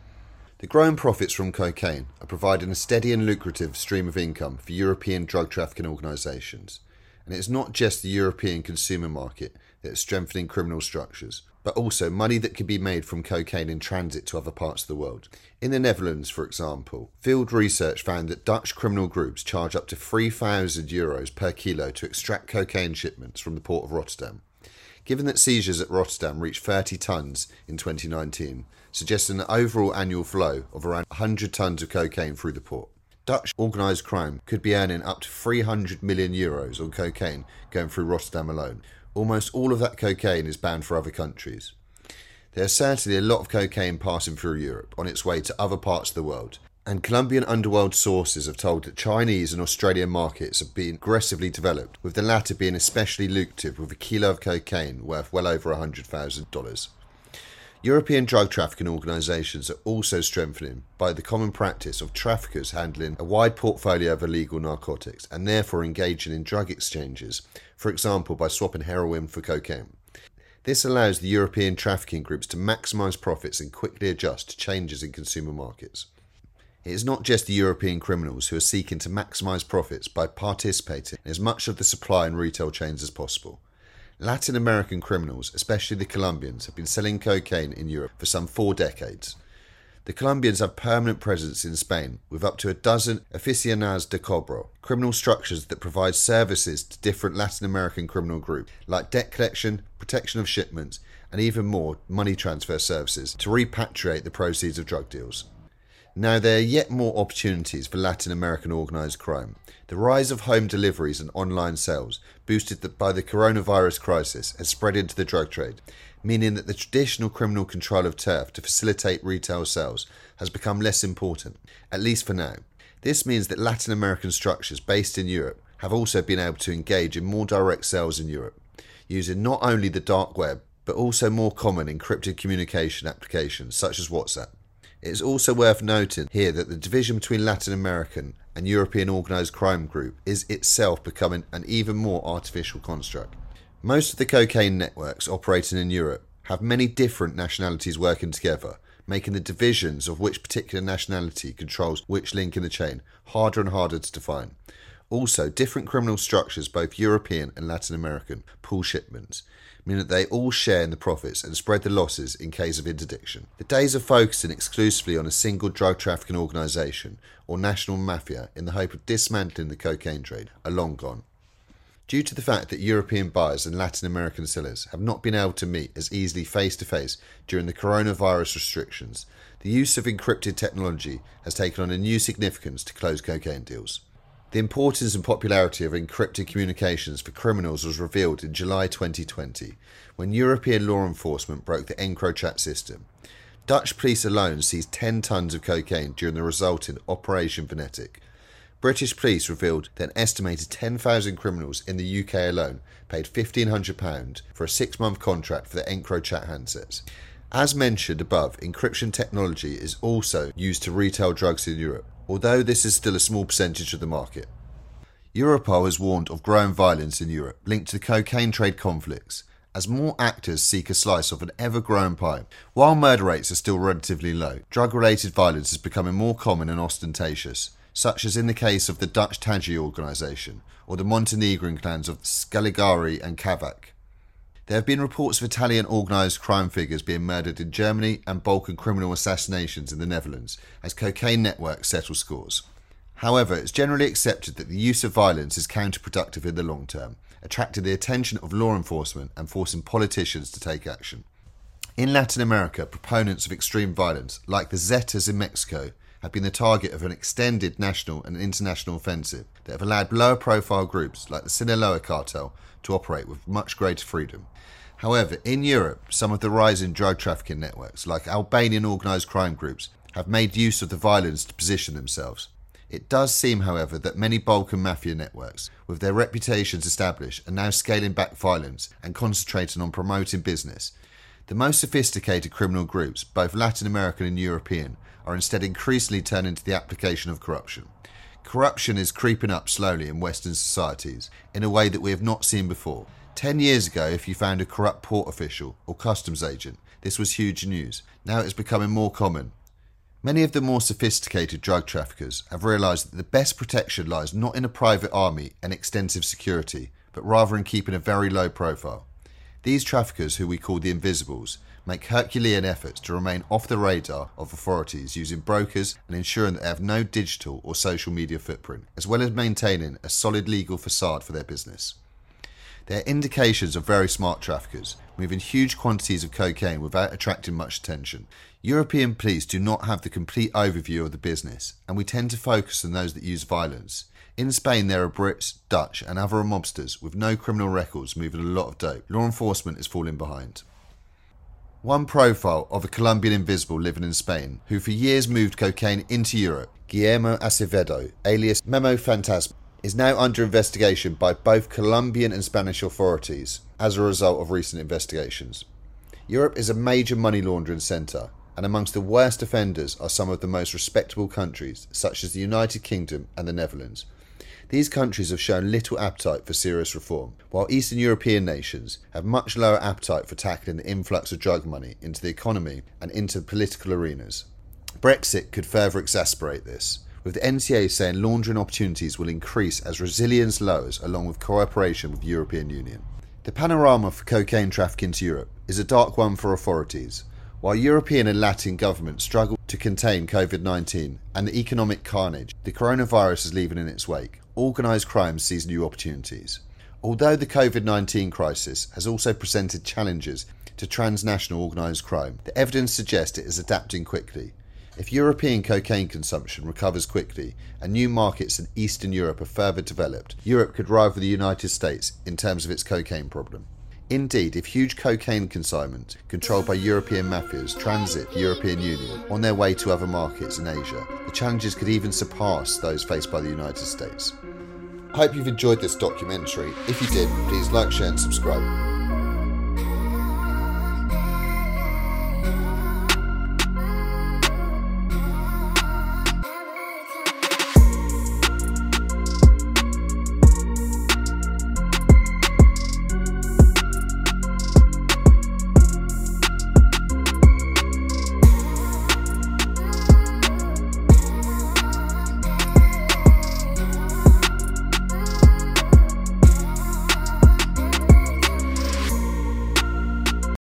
The growing profits from cocaine are providing a steady and lucrative stream of income for European drug trafficking organisations. And it's not just the European consumer market that is strengthening criminal structures but also money that can be made from cocaine in transit to other parts of the world. In the Netherlands, for example, field research found that Dutch criminal groups charge up to 3,000 euros per kilo to extract cocaine shipments from the port of Rotterdam. Given that seizures at Rotterdam reached 30 tonnes in 2019, suggesting an overall annual flow of around 100 tonnes of cocaine through the port. Dutch organised crime could be earning up to 300 million euros on cocaine going through Rotterdam alone, almost all of that cocaine is banned for other countries. There's certainly a lot of cocaine passing through Europe on its way to other parts of the world, and Colombian underworld sources have told that Chinese and Australian markets have been aggressively developed, with the latter being especially lucrative with a kilo of cocaine worth well over $100,000. European drug trafficking organisations are also strengthening by the common practice of traffickers handling a wide portfolio of illegal narcotics and therefore engaging in drug exchanges, for example by swapping heroin for cocaine. This allows the European trafficking groups to maximise profits and quickly adjust to changes in consumer markets. It is not just the European criminals who are seeking to maximise profits by participating in as much of the supply and retail chains as possible. Latin American criminals, especially the Colombians, have been selling cocaine in Europe for some four decades. The Colombians have permanent presence in Spain with up to a dozen oficinas de cobro, criminal structures that provide services to different Latin American criminal groups, like debt collection, protection of shipments, and even more money transfer services to repatriate the proceeds of drug deals. Now, there are yet more opportunities for Latin American organised crime. The rise of home deliveries and online sales, boosted by the coronavirus crisis, has spread into the drug trade, meaning that the traditional criminal control of turf to facilitate retail sales has become less important, at least for now. This means that Latin American structures based in Europe have also been able to engage in more direct sales in Europe, using not only the dark web, but also more common encrypted communication applications such as WhatsApp. It is also worth noting here that the division between Latin American and European organised crime group is itself becoming an even more artificial construct. Most of the cocaine networks operating in Europe have many different nationalities working together, making the divisions of which particular nationality controls which link in the chain harder and harder to define. Also, different criminal structures, both European and Latin American, pool shipments, meaning that they all share in the profits and spread the losses in case of interdiction. The days of focusing exclusively on a single drug trafficking organisation or national mafia in the hope of dismantling the cocaine trade are long gone. Due to the fact that European buyers and Latin American sellers have not been able to meet as easily face to face during the coronavirus restrictions, the use of encrypted technology has taken on a new significance to close cocaine deals. The importance and popularity of encrypted communications for criminals was revealed in July 2020 when European law enforcement broke the EncroChat system. Dutch police alone seized 10 tons of cocaine during the resulting Operation Venetic, British police revealed that an estimated 10,000 criminals in the UK alone paid £1,500 for a six month contract for the EncroChat handsets. As mentioned above, encryption technology is also used to retail drugs in Europe, although this is still a small percentage of the market. Europol has warned of growing violence in Europe linked to cocaine trade conflicts, as more actors seek a slice of an ever growing pie. While murder rates are still relatively low, drug related violence is becoming more common and ostentatious such as in the case of the Dutch Taghi organisation or the Montenegrin clans of Skaljari and Kavač. There have been reports of Italian organised crime figures being murdered in Germany and Balkan criminal assassinations in the Netherlands as cocaine networks settle scores. However, it's generally accepted that the use of violence is counterproductive in the long term, attracting the attention of law enforcement and forcing politicians to take action. In Latin America, proponents of extreme violence, like the Zetas in Mexico, have been the target of an extended national and international offensive that have allowed lower profile groups like the Sinaloa cartel to operate with much greater freedom. However, in Europe, some of the rising drug trafficking networks, like Albanian organised crime groups, have made use of the violence to position themselves. It does seem, however, that many Balkan mafia networks, with their reputations established, are now scaling back violence and concentrating on promoting business. The most sophisticated criminal groups, both Latin American and European, are instead increasingly turning to the application of corruption. Corruption is creeping up slowly in Western societies in a way that we have not seen before. Ten years ago, if you found a corrupt port official or customs agent, this was huge news. Now it is becoming more common. Many of the more sophisticated drug traffickers have realised that the best protection lies not in a private army and extensive security, but rather in keeping a very low profile. These traffickers, who we call the Invisibles, make Herculean efforts to remain off the radar of authorities using brokers and ensuring that they have no digital or social media footprint, as well as maintaining a solid legal facade for their business. They are indications of very smart traffickers, moving huge quantities of cocaine without attracting much attention. European police do not have the complete overview of the business, and we tend to focus on those that use violence. In Spain, there are Brits, Dutch, and other mobsters with no criminal records moving a lot of dope. Law enforcement is falling behind. One profile of a Colombian invisible living in Spain who for years moved cocaine into Europe, Guillermo Acevedo, alias Memo Fantasma, is now under investigation by both Colombian and Spanish authorities as a result of recent investigations. Europe is a major money laundering centre, and amongst the worst offenders are some of the most respectable countries, such as the United Kingdom and the Netherlands. These countries have shown little appetite for serious reform, while Eastern European nations have much lower appetite for tackling the influx of drug money into the economy and into political arenas. Brexit could further exacerbate this, with the NCA saying laundering opportunities will increase as resilience lowers along with cooperation with the European Union. The panorama for cocaine trafficking to Europe is a dark one for authorities. While European and Latin governments struggle to contain COVID 19 and the economic carnage the coronavirus is leaving in its wake, organised crime sees new opportunities. Although the COVID 19 crisis has also presented challenges to transnational organised crime, the evidence suggests it is adapting quickly. If European cocaine consumption recovers quickly and new markets in Eastern Europe are further developed, Europe could rival the United States in terms of its cocaine problem. Indeed, if huge cocaine consignment controlled by European mafias transit the European Union on their way to other markets in Asia, the challenges could even surpass those faced by the United States. Hope you've enjoyed this documentary. If you did, please like, share, and subscribe.